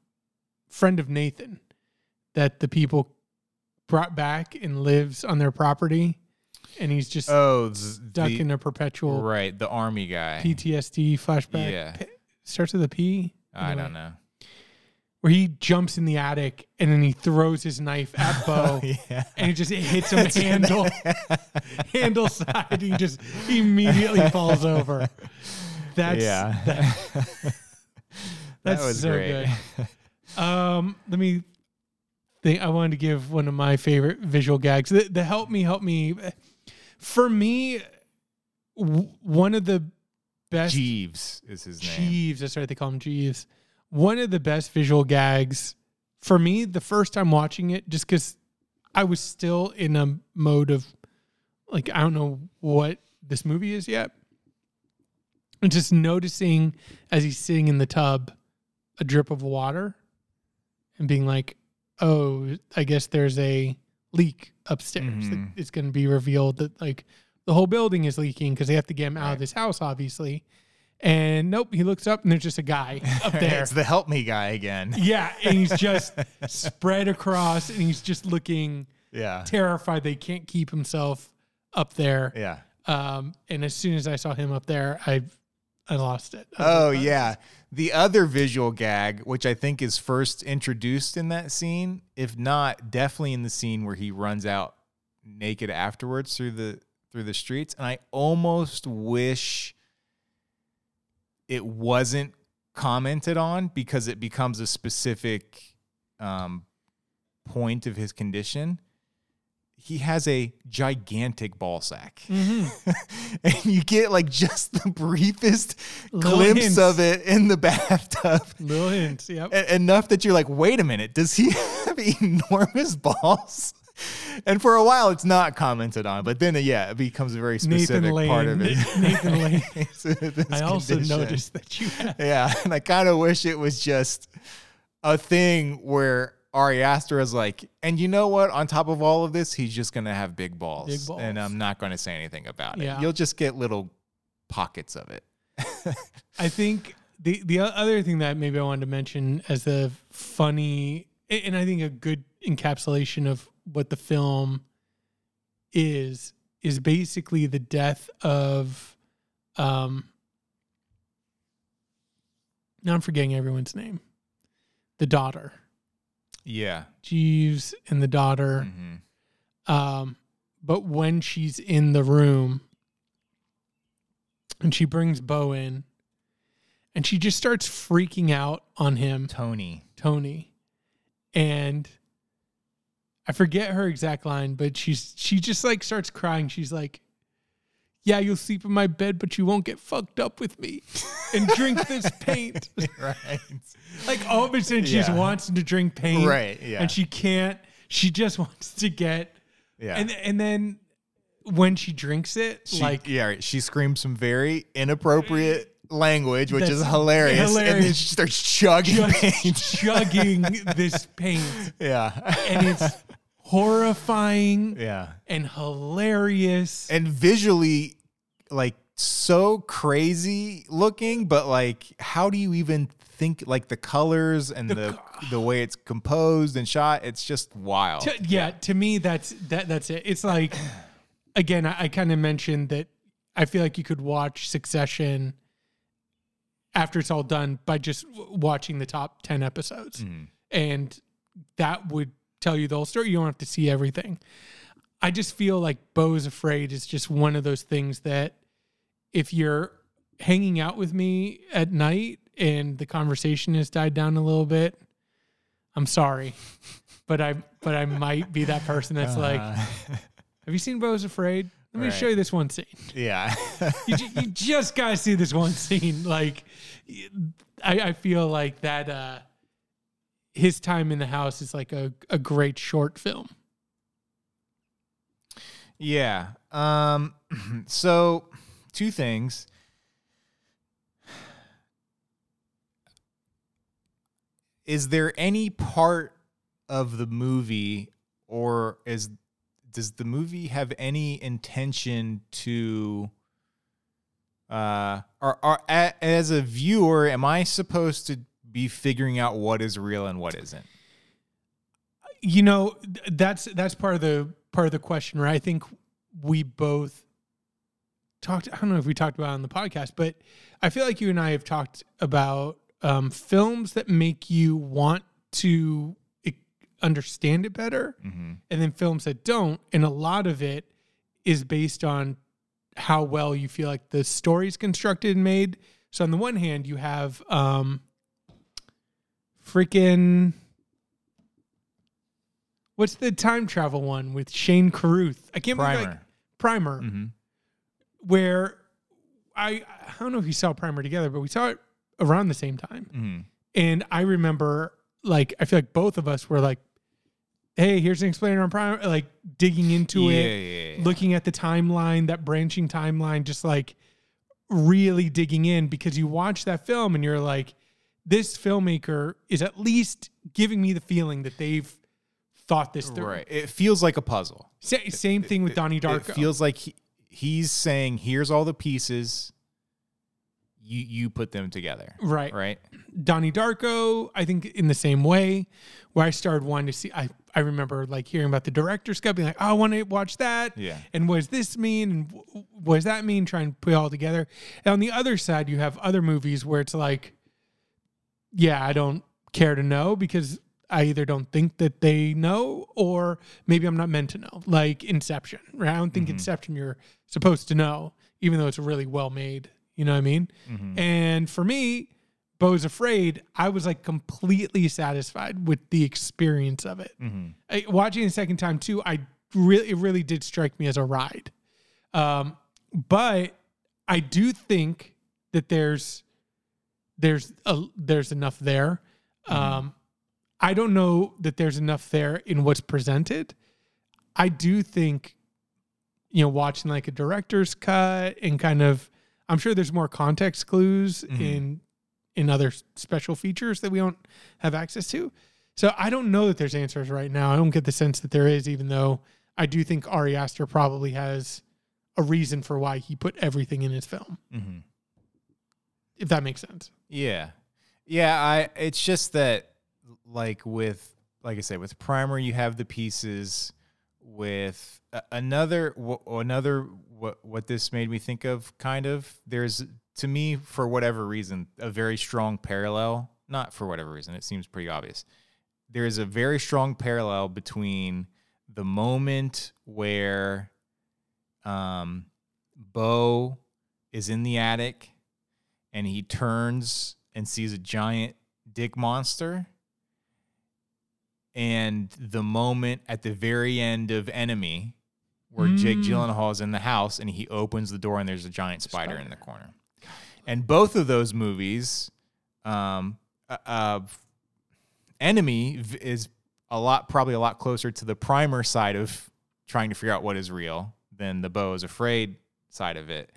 friend of Nathan that the people brought back and lives on their property and he's just Oh, stuck the- in a perpetual right, the army guy. PTSD flashback. Yeah. P- starts with a P. I Anyway don't know. where he jumps in the attic and then he throws his knife at Beau yeah. and it just it hits him handle handle side. He just immediately falls over. That's yeah. that- that was so great. um. Let me think. I wanted to give one of my favorite visual gags. The, the help me, help me. For me, w- one of the best Jeeves is his name. Jeeves. That's right. They call him Jeeves. One of the best visual gags for me the first time watching it, just because I was still in a mode of like, I don't know what this movie is yet. and just noticing as he's sitting in the tub a drip of water and being like, "Oh, I guess there's a leak upstairs." Mhm. It's going to be revealed that like the whole building is leaking because they have to get him out Right. of this house, obviously. And nope, he looks up and there's just a guy up there. it's the help me guy again. yeah, and he's just spread across, and he's just looking Yeah. terrified. They can't keep himself up there. Yeah. Um, and as soon as I saw him up there, I I lost it. I Oh yeah. The other visual gag, which I think is first introduced in that scene, if not definitely in the scene where he runs out naked afterwards through the through the streets, and I almost wish it wasn't commented on because it becomes a specific um, point of his condition. He has a gigantic ball sack. Mhm. and you get like just the briefest Little glimpse hints. of it in the bathtub. Little hints. Yep. E- Enough that you're like, wait a minute, does he have enormous balls? And for a while, it's not commented on, but then, uh, yeah, it becomes a very specific Lane. part of it. Nathan Lane. I also condition. noticed that you had. Yeah, and I kind of wish it was just a thing where Ari Aster is like, and you know what? On top of all of this, he's just gonna have big balls, Big balls. and I'm not gonna say anything about it. Yeah. You'll just get little pockets of it. I think the the other thing that maybe I wanted to mention as a funny and I think a good encapsulation of what the film is is basically the death of um now I'm forgetting everyone's name. The daughter. Yeah. Jeeves and the daughter. Mhm. Um, but when she's in the room and she brings Beau in and she just starts freaking out on him, Toni. Toni. And I forget her exact line, but she's she just like starts crying. She's like, Yeah, you'll sleep in my bed, but you won't get fucked up with me and drink this paint. right. like all of a sudden she just Yeah. wants to drink paint. Right, yeah. And she can't. She just wants to get Yeah. and and then when she drinks it, she, like yeah, right. she screams some very inappropriate language, which is That's hilarious. And then she starts chugging just paint. chugging this paint, Yeah. and it's horrifying yeah. and hilarious. and visually like so crazy looking but like how do you even think like the colors and the the way it's composed and shot it's just wild To- yeah, to me, that's that. That's it. It's like, again, I, I kind of mentioned that I feel like you could watch Succession after it's all done by just w- watching the top ten episodes, mm-hmm. and that would tell you the whole story. You don't have to see everything. I just feel like Beau's Afraid is just one of those things that if you're hanging out with me at night and the conversation has died down a little bit, I'm sorry. But I but I might be that person that's like, Uh, have you seen Beau's Afraid? Let me Right. show you this one scene. yeah You, ju- you just gotta see this one scene. Like, I, I feel like that. uh His time in the house is like a, a great short film. yeah um so two things is there any part of the movie or is does the movie have any intention to uh or, or as a viewer am i supposed to be figuring out what is real and what isn't? You know that's that's part of the part of the question right? I think we both talked i don't know if we talked about it on the podcast but i feel like you and i have talked about um, films that make you want to understand it better mm-hmm. and then films that don't and a lot of it is based on how well you feel like the story's constructed and made. So on the one hand you have um freaking what's the time travel one with Shane Carruth I can't believe primer Primer mm-hmm. where I I don't know if you saw Primer together but we saw it around the same time Mm-hmm. and I remember, like, I feel like both of us were like, hey, here's an explainer on Primer, like digging into yeah, it, yeah, yeah. looking at the timeline, that branching timeline, just like really digging in because you watch that film and you're like, this filmmaker is at least giving me the feeling that they've thought this through. Right. It feels like a puzzle. Sa- same thing with Donnie Darko. It feels like he, he's saying, "Here's all the pieces. You you put them together." right. Right. Donnie Darko, I think in the same way, where I started wanting to see. I I remember like hearing about the director's cut, being like, oh, I want to watch that. Yeah. And what does this mean? And what does that mean? Trying to put it all together. And on the other side, you have other movies where it's like, yeah, I don't care to know because I either don't think that they know or maybe I'm not meant to know. Like Inception, right? I don't think mm-hmm. Inception you're supposed to know, even though it's really well made. You know what I mean? Mm-hmm. And for me, Beau's Afraid, I was like completely satisfied with the experience of it. Mm-hmm. I, watching it a second time too, I really it really did strike me as a ride. Um, but I do think that there's there's a, there's enough there. Um, I don't know that there's enough there in what's presented. I do think, you know, watching like a director's cut and kind of, I'm sure there's more context clues in in other special features that we don't have access to. So I don't know that there's answers right now. I don't get the sense that there is, even though I do think Ari Aster probably has a reason for why he put everything in his film. Mm-hmm. If that makes sense. Yeah. Yeah, I it's just that like with like I said with primer you have the pieces with a- another wh- another what what this made me think of kind of there's to me for whatever reason a very strong parallel not for whatever reason it seems pretty obvious there is a very strong parallel between the moment where um Beau is in the attic and he turns and sees a giant dick monster. And the moment at the very end of Enemy, where Jake Mm. Gyllenhaal is in the house and he opens the door and there's a giant spider, in the corner. And both of those movies, um, uh, uh, Enemy is a lot, probably a lot closer to the primer side of trying to figure out what is real than the Beau is Afraid side of it.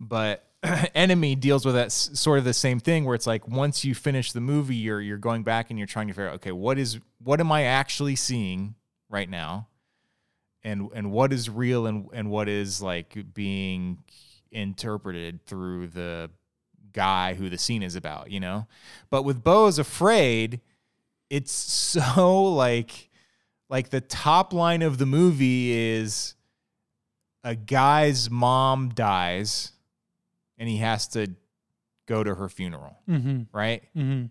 But Enemy deals with that s- sort of the same thing where it's like once you finish the movie, you're you're going back and you're trying to figure out, okay, what is what am I actually seeing right now? And and what is real and and what is like being interpreted through the guy who the scene is about, you know? But with Beau is Afraid, it's so like like the top line of the movie is a guy's mom dies and he has to go to her funeral, Mm-hmm. right? Mm-hmm.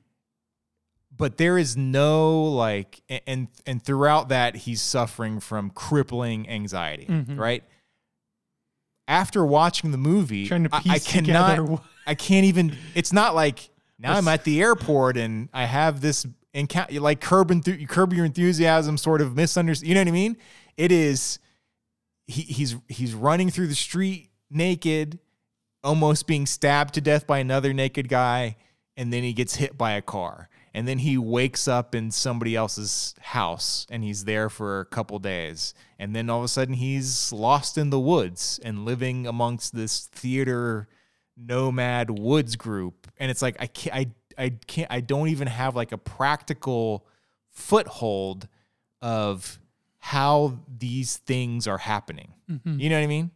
But there is no like and and throughout that he's suffering from crippling anxiety, Mhm. right? After watching the movie, Trying to I- I, cannot I can't even. It's not like now I'm at the airport and I have this encounter, like curb enthu- curb your enthusiasm, sort of misunderstand. You know what I mean? It is. He, he's he's running through the street naked, almost being stabbed to death by another naked guy, and then he gets hit by a car, and then he wakes up in somebody else's house, and he's there for a couple days, and then all of a sudden he's lost in the woods and living amongst this theater nomad woods group. And it's like i can't i, I can't i don't even have like a practical foothold of how these things are happening. Mm-hmm. you know what i mean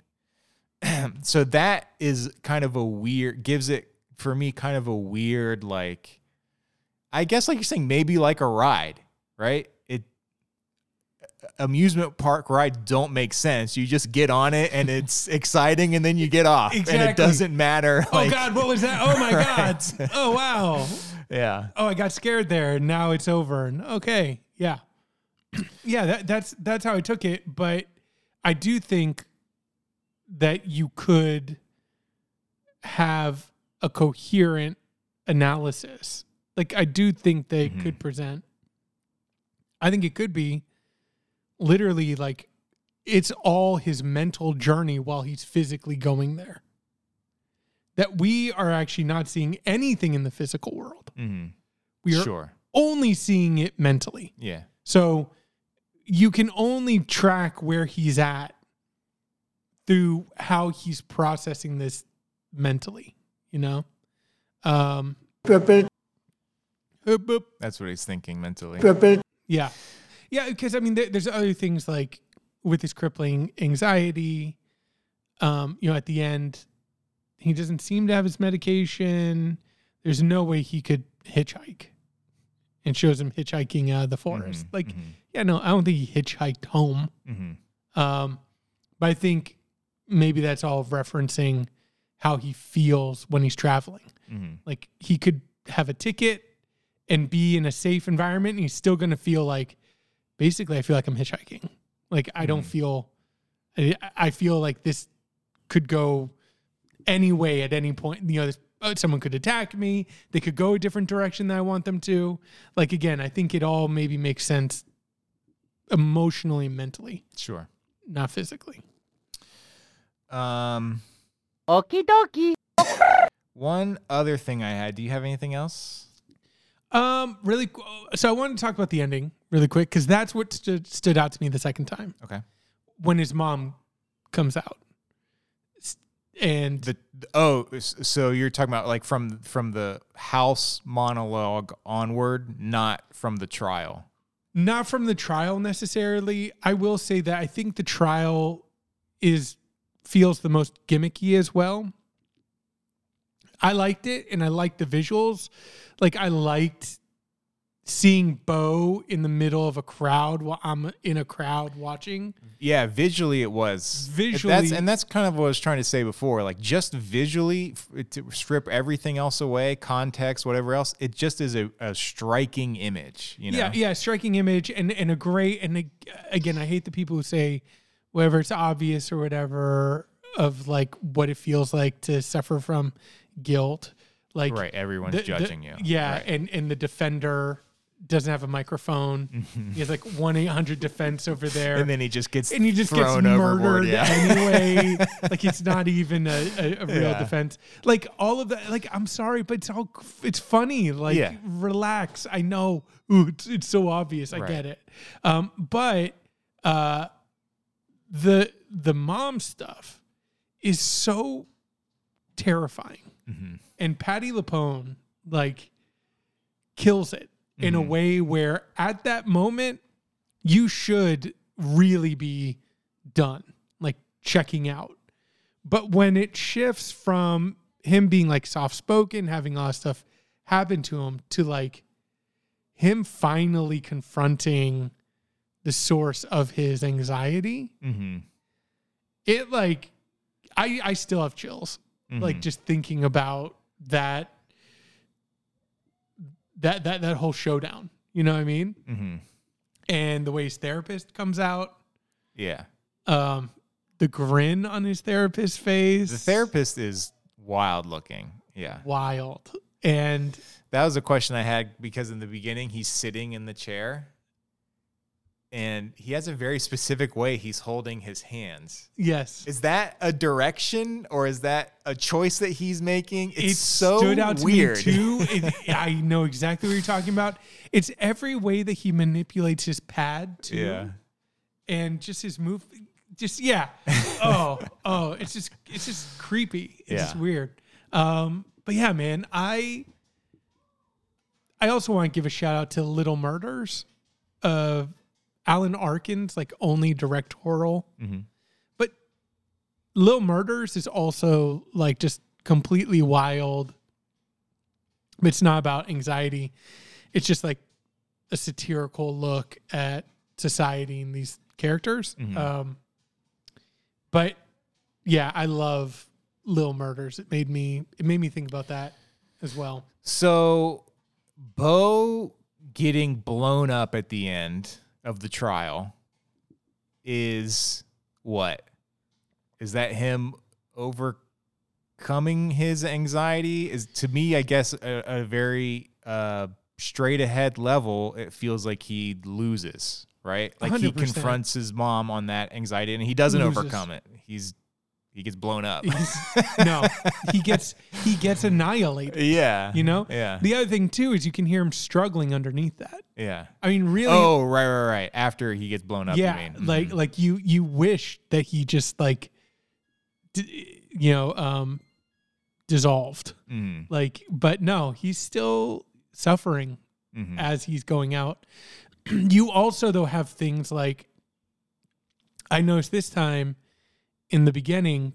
so that is kind of a weird gives it for me kind of a weird like i guess like you're saying maybe like a ride right it amusement park rides don't make sense you just get on it and it's exciting and then you get off and it doesn't matter Oh like- God, what was that? Oh my Right. God. Oh wow. yeah Oh, I got scared there. and Now it's over. And okay, yeah, yeah. That, that's that's how I took it. But I do think that you could have a coherent analysis. Like I do think they Mhm. could present. I think it could be literally like it's all his mental journey while he's physically going there. That we are actually not seeing anything in the physical world. hmm We are sure only seeing it mentally. yeah So you can only track where he's at through how he's processing this mentally, you know? Um. That's what he's thinking mentally. Yeah. Yeah. Because, I mean, there, there's other things like with his crippling anxiety, um, you know, at the end, he doesn't seem to have his medication. There's no way he could hitchhike and shows him hitchhiking out of the forest. Mhm, Like, mhm, yeah, no, I don't think he hitchhiked home. mhm. Um, but I think maybe that's all referencing how he feels when he's traveling. Mhm. Like he could have a ticket and be in a safe environment, and he's still going to feel like, basically, I feel like I'm hitchhiking. Like I don't Mhm. feel, I, I feel like this could go any way at any point. You know, this, uh, someone could attack me. They could go a different direction that I want them to. Like again, I think it all maybe makes sense emotionally, mentally, Sure. not physically. Um, Okie dokie. one other thing I had. Do you have anything else? Um, really. qu- So I wanted to talk about the ending really quick because that's what stood stood out to me the second time Okay. when his mom comes out, S- and The oh, s- so you're talking about like from from the house monologue onward, not from the trial. not from the trial necessarily. I will say that I think the trial is feels the most gimmicky as well. I liked it and I liked the visuals. Like I liked seeing Beau in the middle of a crowd while I'm in a crowd watching. Yeah, visually it was. Visually- that's, and that's kind of what I was trying to say before. Like just visually, to strip everything else away, context, whatever else, it just is a, a striking image. You know. Yeah, yeah, striking image and and a great and ag- again, I hate the people who say whether it's obvious or whatever of like what it feels like to suffer from guilt. Like Right. Everyone's the- the- judging you. Yeah, Right. and and the defender doesn't have a microphone. He has like one eight hundred defense over there. And then he just gets and he just gets murdered Yeah. anyway. like it's not even a, a, a real Yeah. defense. Like all of that. Like I'm sorry, but it's all it's funny. Like Yeah. relax. I know. Ooh, it's, it's so obvious. I Right. get it. Um, but uh, the the mom stuff is so terrifying, Mhm. and Patti LuPone like kills it in a Mhm. way where at that moment you should really be done, like checking out. But when it shifts from him being like soft spoken, having all of stuff happen to him, to like him finally confronting the source of his anxiety, Mhm. it like I I still have chills. Like Mhm. just thinking about that that that that whole showdown. You know what I mean? Mm-hmm. And the way his therapist comes out, Yeah. um, the grin on his therapist's face. The therapist is wild looking. Yeah. wild. And That was a question I had because in the beginning he's sitting in the chair and he has a very specific way he's holding his hands. yes, Is that a direction or is that a choice that he's making? It's it so stood out to weird. me too. It, I know exactly what you're talking about. It's every way that he manipulates his pad too. yeah. and just his move just yeah oh oh it's just it's just creepy it's just weird um but yeah man i i also want to give a shout out to little murders of alan arkin's like only directorial. Mhm. but little murders is also like just completely wild. But it's not about anxiety. It's just like a satirical look at society and these characters. Mhm. um but yeah i love little murders. It made me it made me think about that as well. So, Beau getting blown up at the end of the trial is what? Is that him overcoming his anxiety? Is to me, I guess, a, a very uh, straight ahead level. It feels like he loses, right? Like he 100%. confronts his mom on that anxiety, and he doesn't Loses. overcome it. He's he gets blown up. No he gets he gets annihilated yeah, you know yeah, the other thing too is you can hear him struggling underneath that yeah. i mean really Oh, right, right, right. After he gets blown up. yeah you mean. like Mhm. like you you wish that he just like d- you know um dissolved. Mm, Like, but no, he's still suffering mhm. as he's going out. you also though have things like I noticed this time in the beginning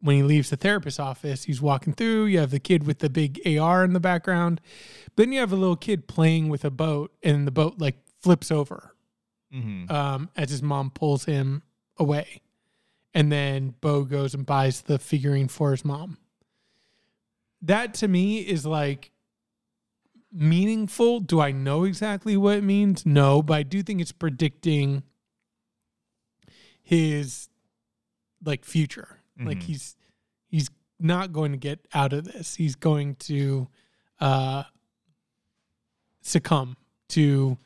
when he leaves the therapist's office, he's walking through, you have the kid with the big AR in the background. Then you have a little kid playing with a boat and the boat like flips over Mhm. um, as his mom pulls him away. And then Beau goes and buys the figurine for his mom. That to me is like meaningful. Do I know exactly what it means? No, but I do think it's predicting his like future. Like Mhm. he's he's not going to get out of this. He's going to uh succumb to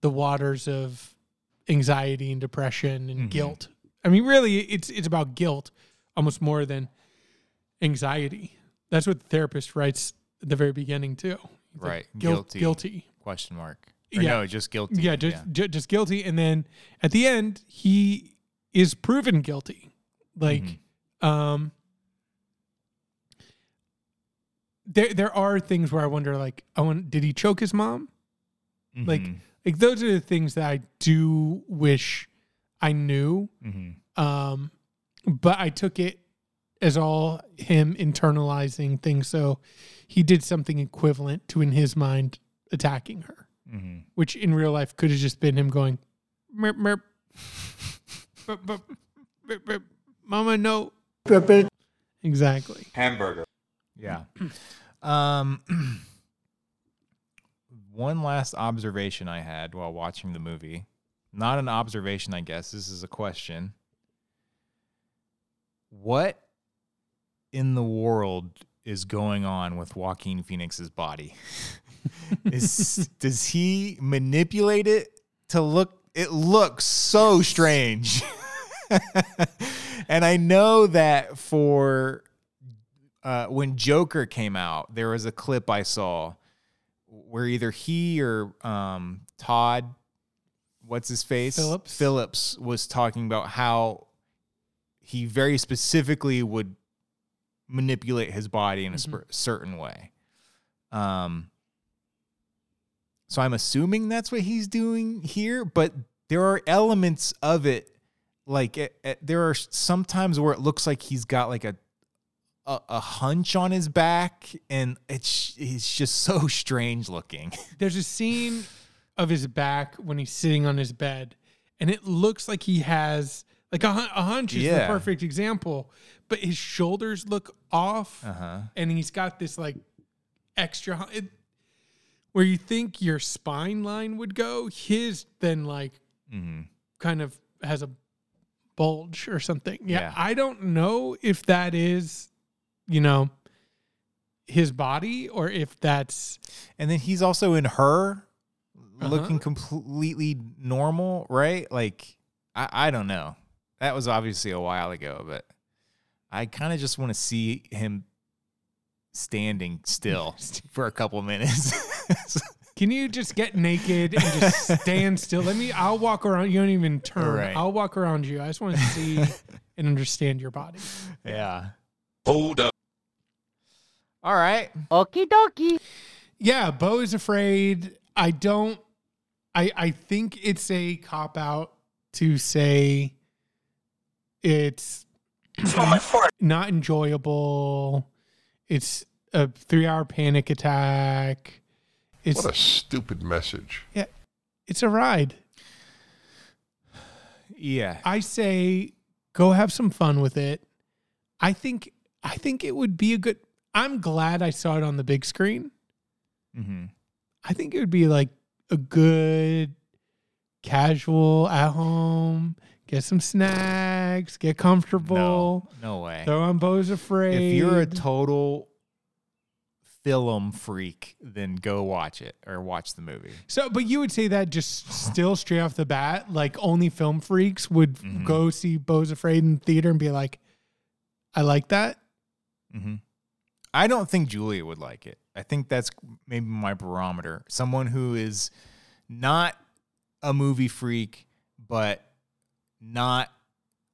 the waters of anxiety and depression and Mhm. guilt. I mean, really, it's it's about guilt almost more than anxiety. That's what the therapist writes at the very beginning too. Like, Right. guilt, Guilty. guilty. Question mark. Or Yeah. no, just guilty. Yeah, just ju- just guilty. And then at the end, he is proven guilty. Like, Mhm. um, there there are things where I wonder, like, I want, did he choke his mom? like, Mhm. Like those are the things that I do wish I knew. Mhm. Um, but I took it as all him internalizing things. So he did something equivalent to, in his mind, attacking her, Mhm. which in real life could have just been him going, merp, merp, burp, burp, burp. Mama, no. Exactly. Hamburger. Yeah. Um, one last observation I had while watching the movie. Not an observation, I guess. This is a question. What in the world is going on with Joaquin Phoenix's body? is does he manipulate it to look it looks so strange. and I know that for uh, when Joker came out, there was a clip I saw where either he or um, Todd, what's his face, Phillips. Phillips was talking about how he very specifically would manipulate his body in a sp- certain way. Um, so I'm assuming that's what he's doing here, but there are elements of it, like it, it- there are sometimes where it looks like he's got like a a, a hunch on his back, and it's it's just so strange looking. There's a scene of his back when he's sitting on his bed, and it looks like he has like a, a hunch is the perfect example, but his shoulders look off, Uh huh. and he's got this like extra it, where you think your spine line would go. His then like hmm kind of has a bulge or something. Yeah, Yeah. I don't know if that is, you know, his body or if that's And then he's also in her, Uh-huh. looking completely normal, right? Like I I don't know. That was obviously a while ago, but I kind of just want to see him standing still for a couple minutes. Can you just get naked and just stand still? Let me. I'll walk around. You don't even turn. Right. I'll walk around you. I just want to see and understand your body. yeah. Hold up. All right. Okie dokie. Yeah, Beau is afraid. I don't. I I think it's a cop out to say it's not enjoyable. It's a three hour panic attack. It's What a stupid message. Yeah. It's a ride. Yeah. I say go have some fun with it. I think I think it would be a good I'm glad I saw it on the big screen. Mm-hmm. I think it would be like a good casual at home, get some snacks, get comfortable, No, no way. throw on Beau's Afraid. If you're a total film freak, then go watch it or watch the movie. so, but you would say that just still straight off the bat, like only film freaks would Mhm. go see Beau's Afraid in theater and be like, I like that. hmm I don't think Julia would like it. I think that's maybe my barometer. Someone who is not a movie freak, but not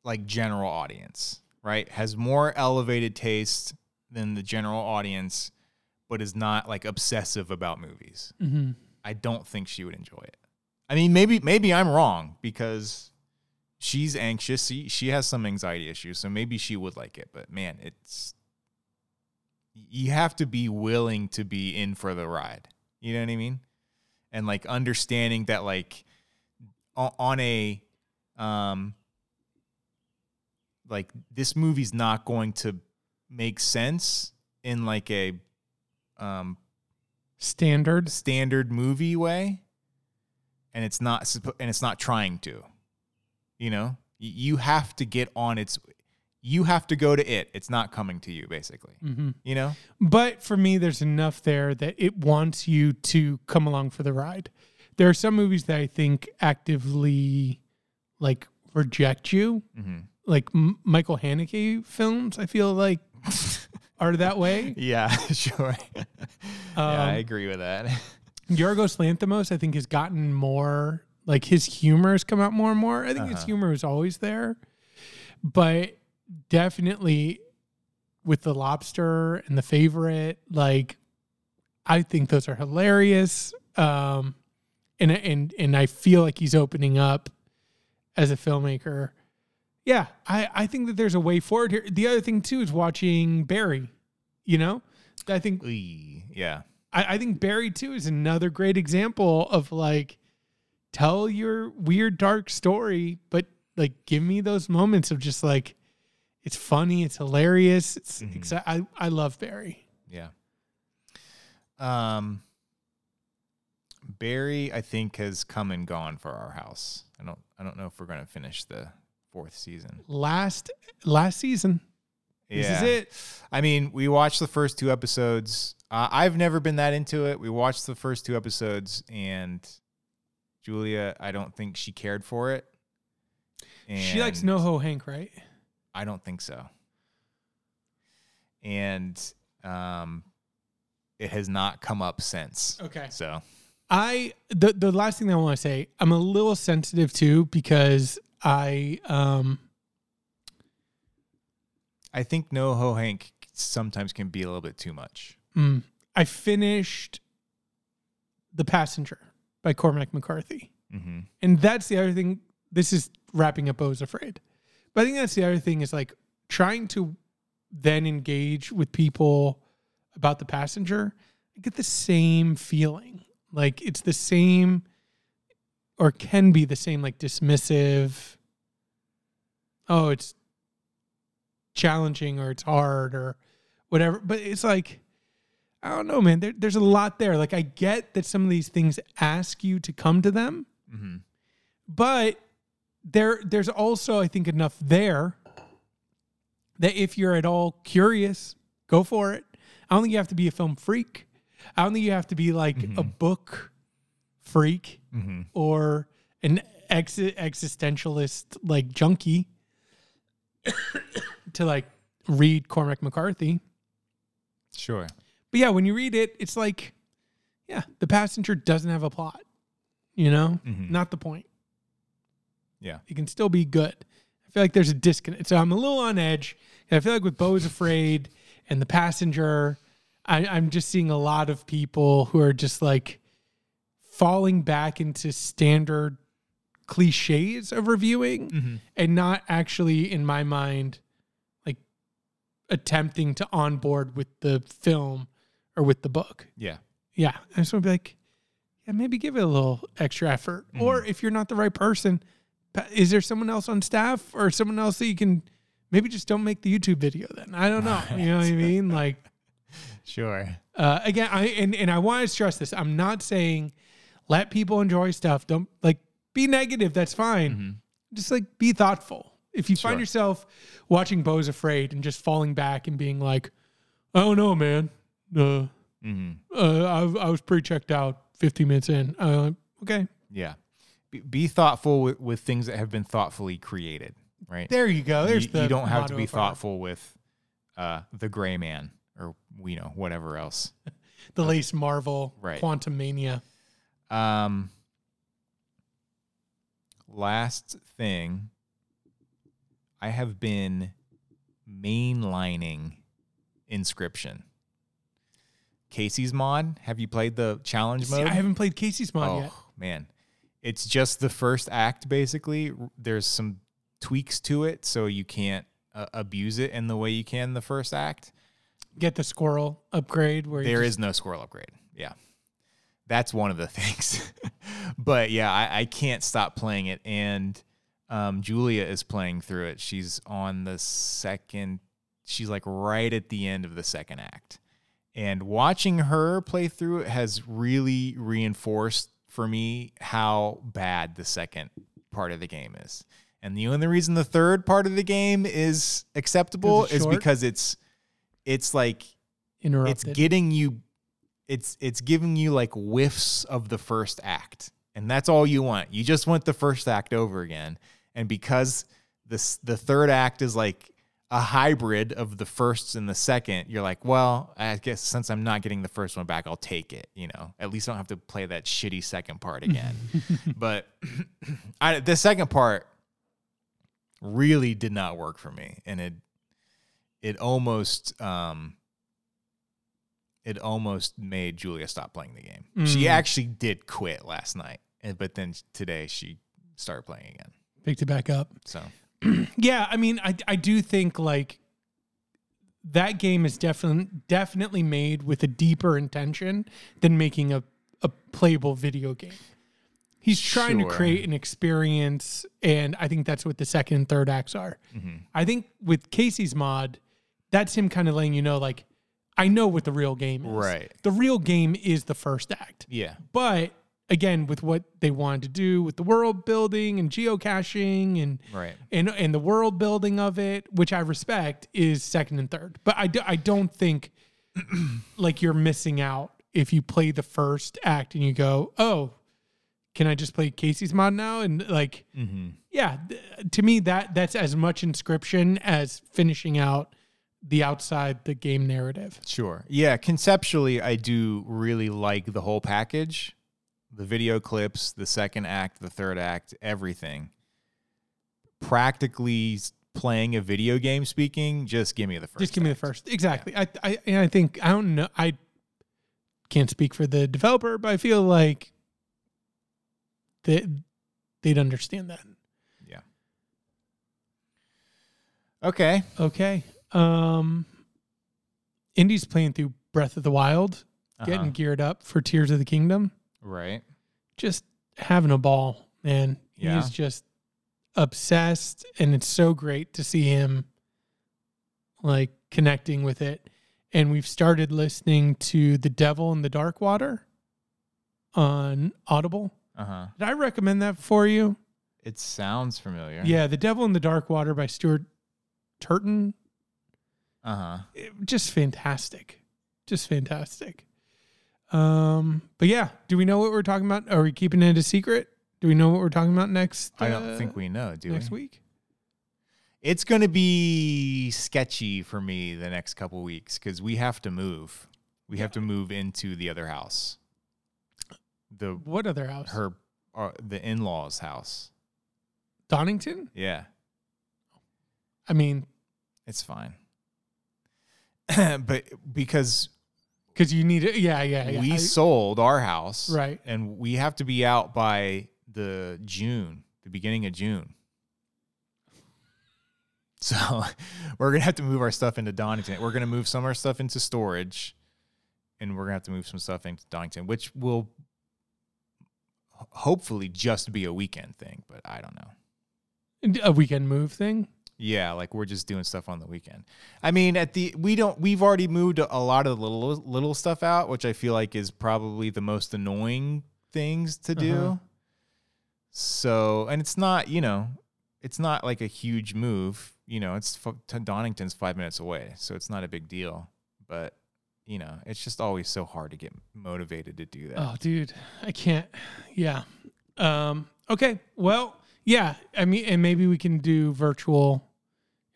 like general audience, right? Has more elevated taste than the general audience, but is not like obsessive about movies. Mhm. I don't think she would enjoy it. I mean, maybe maybe I'm wrong because she's anxious. She, she has some anxiety issues, so maybe she would like it. But man, it's you have to be willing to be in for the ride. You know what I mean? And like understanding that like on a um like this movie's not going to make sense in like a um Standard. standard movie way and it's not and it's not trying to you know you have to get on its you have to go to it it's not coming to you basically hmm you know But for me, there's enough there that it wants you to come along for the ride. There are some movies that I think actively like reject you, mm-hmm. like M- Michael Haneke films. I feel like are that way. yeah sure yeah i Um, agree with that Yorgos Lanthimos, I think, has gotten more like his humor has come out more and more. I think his Uh-huh. humor is always there, but definitely with the lobster and the favorite, like I think those are hilarious. Um, and and and I feel like he's opening up as a filmmaker. Yeah, I I think that there's a way forward here. The other thing too is watching Barry. You know, I think yeah I, I think Barry too is another great example of like tell your weird dark story, but like give me those moments of just like it's funny, it's hilarious, it's Mhm. exci- I I love Barry. yeah um barry i think has come and gone for our house i don't i don't know if we're gonna finish the fourth season Last last season, this is it. I mean, we watched the first two episodes. Uh, I've never been that into it. We watched the first two episodes, and Julia, I don't think she cared for it. she likes And NoHo Hank, right? I don't think so. And um, it has not come up since. Okay. So I the the last thing that I want to say, I'm a little sensitive too because I um I think NoHo Hank sometimes can be a little bit too much. mm, I finished The Passenger by Cormac McCarthy. Mm-hmm. And that's the other thing. This is wrapping up Beau's Afraid. But I think that's the other thing is like trying to then engage with people about the passenger. I get the same feeling. Like it's the same or can be the same, like dismissive. Oh, it's challenging or it's hard or whatever. But it's like, I don't know, man. There, there's a lot there. Like I get that some of these things ask you to come to them Mm-hmm. but there there's also i think enough there that if you're at all curious go for it i don't think you have to be a film freak i don't think you have to be like a Mhm. book freak Mm-hmm. or an ex- existentialist like junkie to like read cormac mccarthy Sure. but yeah when you read it it's like yeah the passenger doesn't have a plot you know Mhm. not the point Yeah. it can still be good. I feel like there's a disconnect. So I'm a little on edge. I feel like with Beau is Afraid and The Passenger, I, I'm just seeing a lot of people who are just like falling back into standard cliches of reviewing Mm-hmm. and not actually, in my mind, like attempting to onboard with the film or with the book. Yeah. Yeah. I just want to be like, yeah, maybe give it a little extra effort. Or if you're not the right person, is there someone else on staff or someone else that you can maybe just don't make the YouTube video then? I don't know. You know what I mean? Like, Sure. uh, again, I and, and I want to stress this. I'm not saying let people enjoy stuff. Don't like be negative. That's fine. Mhm. Just like be thoughtful. If you find yourself watching Beau's Afraid and just falling back and being like, I don't know, man. Uh, Mm-hmm. uh, I, I was pretty checked out 15 minutes in. Uh, okay. Yeah. Be, be thoughtful with, with things that have been thoughtfully created, right? There you go. There's you, the you don't have to be thoughtful with uh, the gray man or, you know, whatever else. The Lace Marvel, Right. Quantumania. Um, last thing, I have been mainlining Inscryption. Kaycee's mod. Have you played the challenge See, mode? I haven't played Kaycee's mod oh yet. man, it's just the first act. Basically, there's some tweaks to it, so you can't uh, abuse it in the way you can the first act. Get the squirrel upgrade where There you is no squirrel upgrade. Yeah. That's one of the things. but yeah, I, I can't stop playing it. And um, Julia is playing through it. She's on the second, she's like right at the end of the second act. And watching her play through it has really reinforced for me how bad the second part of the game is. And the only reason the third part of the game is acceptable is short? because it's it's like it's getting you it's it's giving you like whiffs of the first act and that's all you want. You just want the first act over again and because this the third act is like a hybrid of the first and the second you're like well i guess since i'm not getting the first one back i'll take it you know? At least i don't have to play that shitty second part again. But I, the second part really did not work for me and it it almost um it almost made Julia stop playing the game. She Mm. actually did quit last night, but then today she started playing again. Picked it back up. So Yeah, I mean, I I do think like that game is definitely definitely made with a deeper intention than making a a playable video game. He's trying Sure. to create an experience, and I think that's what the second and third acts are. mhm. I think with Kaycee's mod, that's him kind of letting you know, like, I know what the real game is. Right. The real game is the first act. yeah, But again, with what they wanted to do with the world building and geocaching and right. and and the world building of it, which I respect, is second and third. But I, do, I don't think like you're missing out if you play the first act and you go, oh, can I just play Kaycee's mod now? And like, hmm yeah, th- to me that that's as much Inscryption as finishing out the outside the game narrative. Sure. Yeah, conceptually, I do really like the whole package, the video clips, the second act, the third act, everything. Practically playing a video game, speaking, just give me the first. Just give me the first. Exactly. I I and I think I don't know. I can't speak for the developer, but I feel like they they'd understand that. Yeah. Okay. Okay. Um Indy's playing through Breath of the Wild, getting Uh-huh. geared up for Tears of the Kingdom. Right. Just having a ball, man. Yeah. He's just obsessed and it's so great to see him like connecting with it. And we've started listening to The Devil in the Dark Water on Audible. Uh huh. Did I recommend that for you? It sounds familiar. Yeah, The Devil in the Dark Water by Stuart Turton. Uh huh. It- just fantastic. Just fantastic. Um, but yeah, do we know what we're talking about? Are we keeping it a secret? Do we know what we're talking about next? I don't uh, think we know, do next we? week. It's going to be sketchy for me the next couple weeks because we have to move. We have to move into the other house. The What other house? her uh, the in-laws house. Donington. Yeah, I mean, it's fine. but because because you need it. Yeah, yeah, yeah. we I- sold our house, Right. and we have to be out by the June, the beginning of June. So we're gonna have to move our stuff into Donington. We're gonna move some of our stuff into storage, and we're gonna have to move some stuff into Donington, which will hopefully just be a weekend thing. But I don't know. a weekend move thing. Yeah, like we're just doing stuff on the weekend. I mean, at the we don't we've already moved a lot of the little little stuff out, which I feel like is probably the most annoying things to do. Uh-huh. So, and it's not, you know, it's not like a huge move. You know, it's Donington's 5 minutes away, so it's not a big deal. But, you know, it's just always so hard to get motivated to do that. Oh, dude, I can't. Yeah. Um. Okay. Well, yeah. I mean, and maybe we can do virtual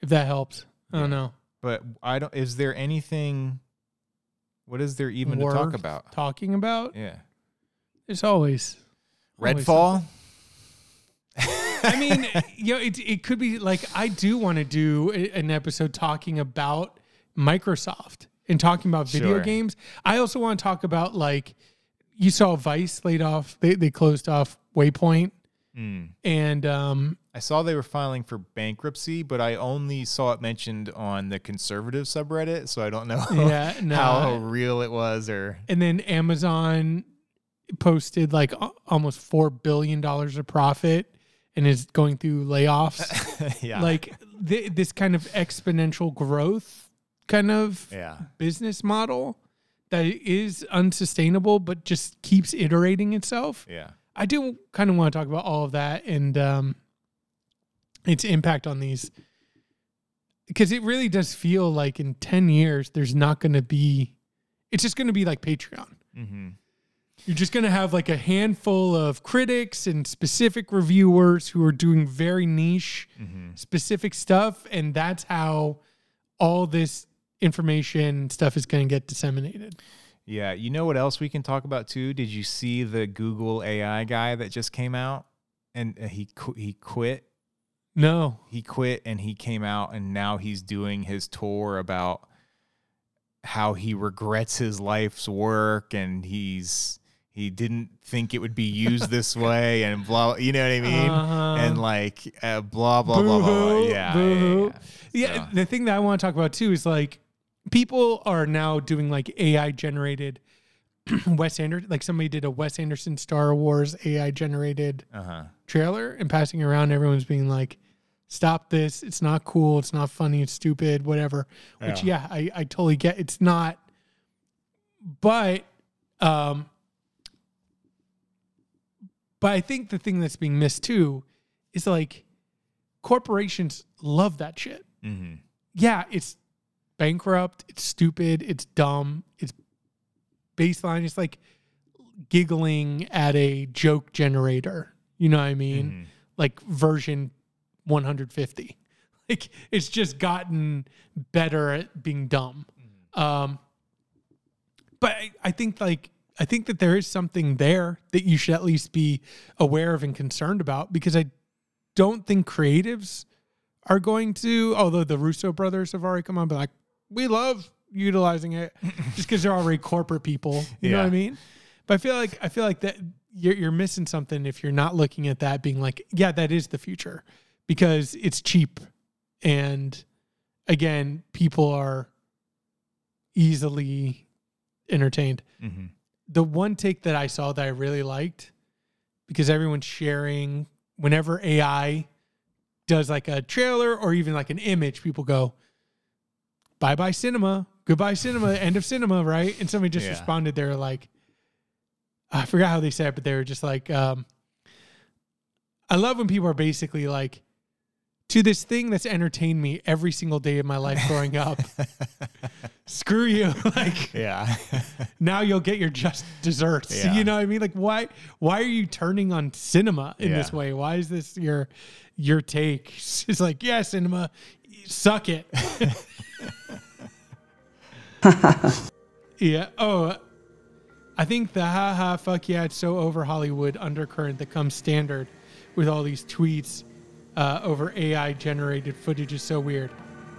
if that helps. I don't know. But I don't is there anything what is there even to talk about? Talking about. Yeah. There's always. always Redfall? I mean, you know, it it could be like I do want to do a- an episode talking about Microsoft and talking about video Sure. games. I also want to talk about like you saw Vice laid off. They they closed off Waypoint, Mm. and um, I saw they were filing for bankruptcy, but I only saw it mentioned on the conservative subreddit, so I don't know yeah, no, how real it was or and then Amazon posted like almost four billion dollars of profit and is going through layoffs. yeah. Like th- this kind of exponential growth kind of yeah. business model that is unsustainable, but just keeps iterating itself. Yeah. I do kind of want to talk about all of that and um, its impact on these because it really does feel like in 10 years there's not going to be it's just going to be like patreon Mm-hmm. you're just going to have like a handful of critics and specific reviewers who are doing very niche Mm-hmm. specific stuff and that's how all this information stuff is going to get disseminated Yeah. You know what else we can talk about too? Did you see the Google AI guy that just came out and uh, he he quit? No He quit and he came out and now he's doing his tour about how he regrets his life's work and he's he didn't think it would be used this way and blah you know what I mean? Uh-huh. And like uh, blah blah blah blah. blah. Yeah, yeah, yeah. Yeah, So- the thing that I want to talk about too is like people are now doing like AI generated Wes Anderson, like somebody did a Wes Anderson Star Wars AI generated Uh-huh. trailer and passing around. Everyone's being like, "Stop this! It's not cool. It's not funny. It's stupid. Whatever." Which yeah, I I totally get. It's not, but um, but I think the thing that's being missed too is like corporations love that shit Mhm. yeah, it's bankrupt, it's stupid, it's dumb, it's baseline. It's like giggling at a joke generator. You know what I mean? Mhm. Like version 150. Like it's just gotten better at being dumb. Um, but I, I think like I think that there is something there that you should at least be aware of and concerned about because I don't think creatives are going to, although the Russo brothers have already come on, be like, we love utilizing it just because they're already corporate people. You know what I mean? But I feel like I feel like that you're you're missing something if you're not looking at that being like, yeah, that is the future because it's cheap and again, people are easily entertained Mhm. the one take that I saw that I really liked because everyone's sharing whenever AI does like a trailer or even like an image, people go, bye bye cinema, goodbye cinema, end of cinema, right? And somebody just Yeah. responded, they were like, I forgot how they said it, but they were just like, um, I love when people are basically like, to this thing that's entertained me every single day of my life growing up. Screw you. like, Yeah. now you'll get your just desserts. Yeah. You know what I mean? Like why why are you turning on cinema in this way? Why is this your your take? It's like, yeah, cinema, suck it. yeah. Oh, I think the ha ha fuck yeah, it's so over Hollywood undercurrent that comes standard with all these tweets uh, over AI generated footage is so weird.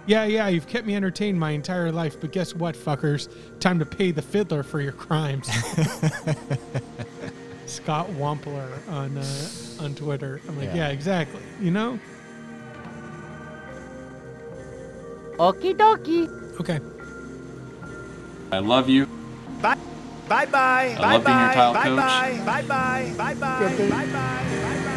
Yeah, yeah, you've kept me entertained my entire life, but guess what, fuckers? Time to pay the fiddler for your crimes. Scott Wampler on uh, on Twitter. I'm like, Yeah. yeah, exactly. You know? Okie dokie. Okay. I love you. Bye bye. Bye. I love being your tile coach. Bye bye. Bye bye. Bye bye. Bye bye.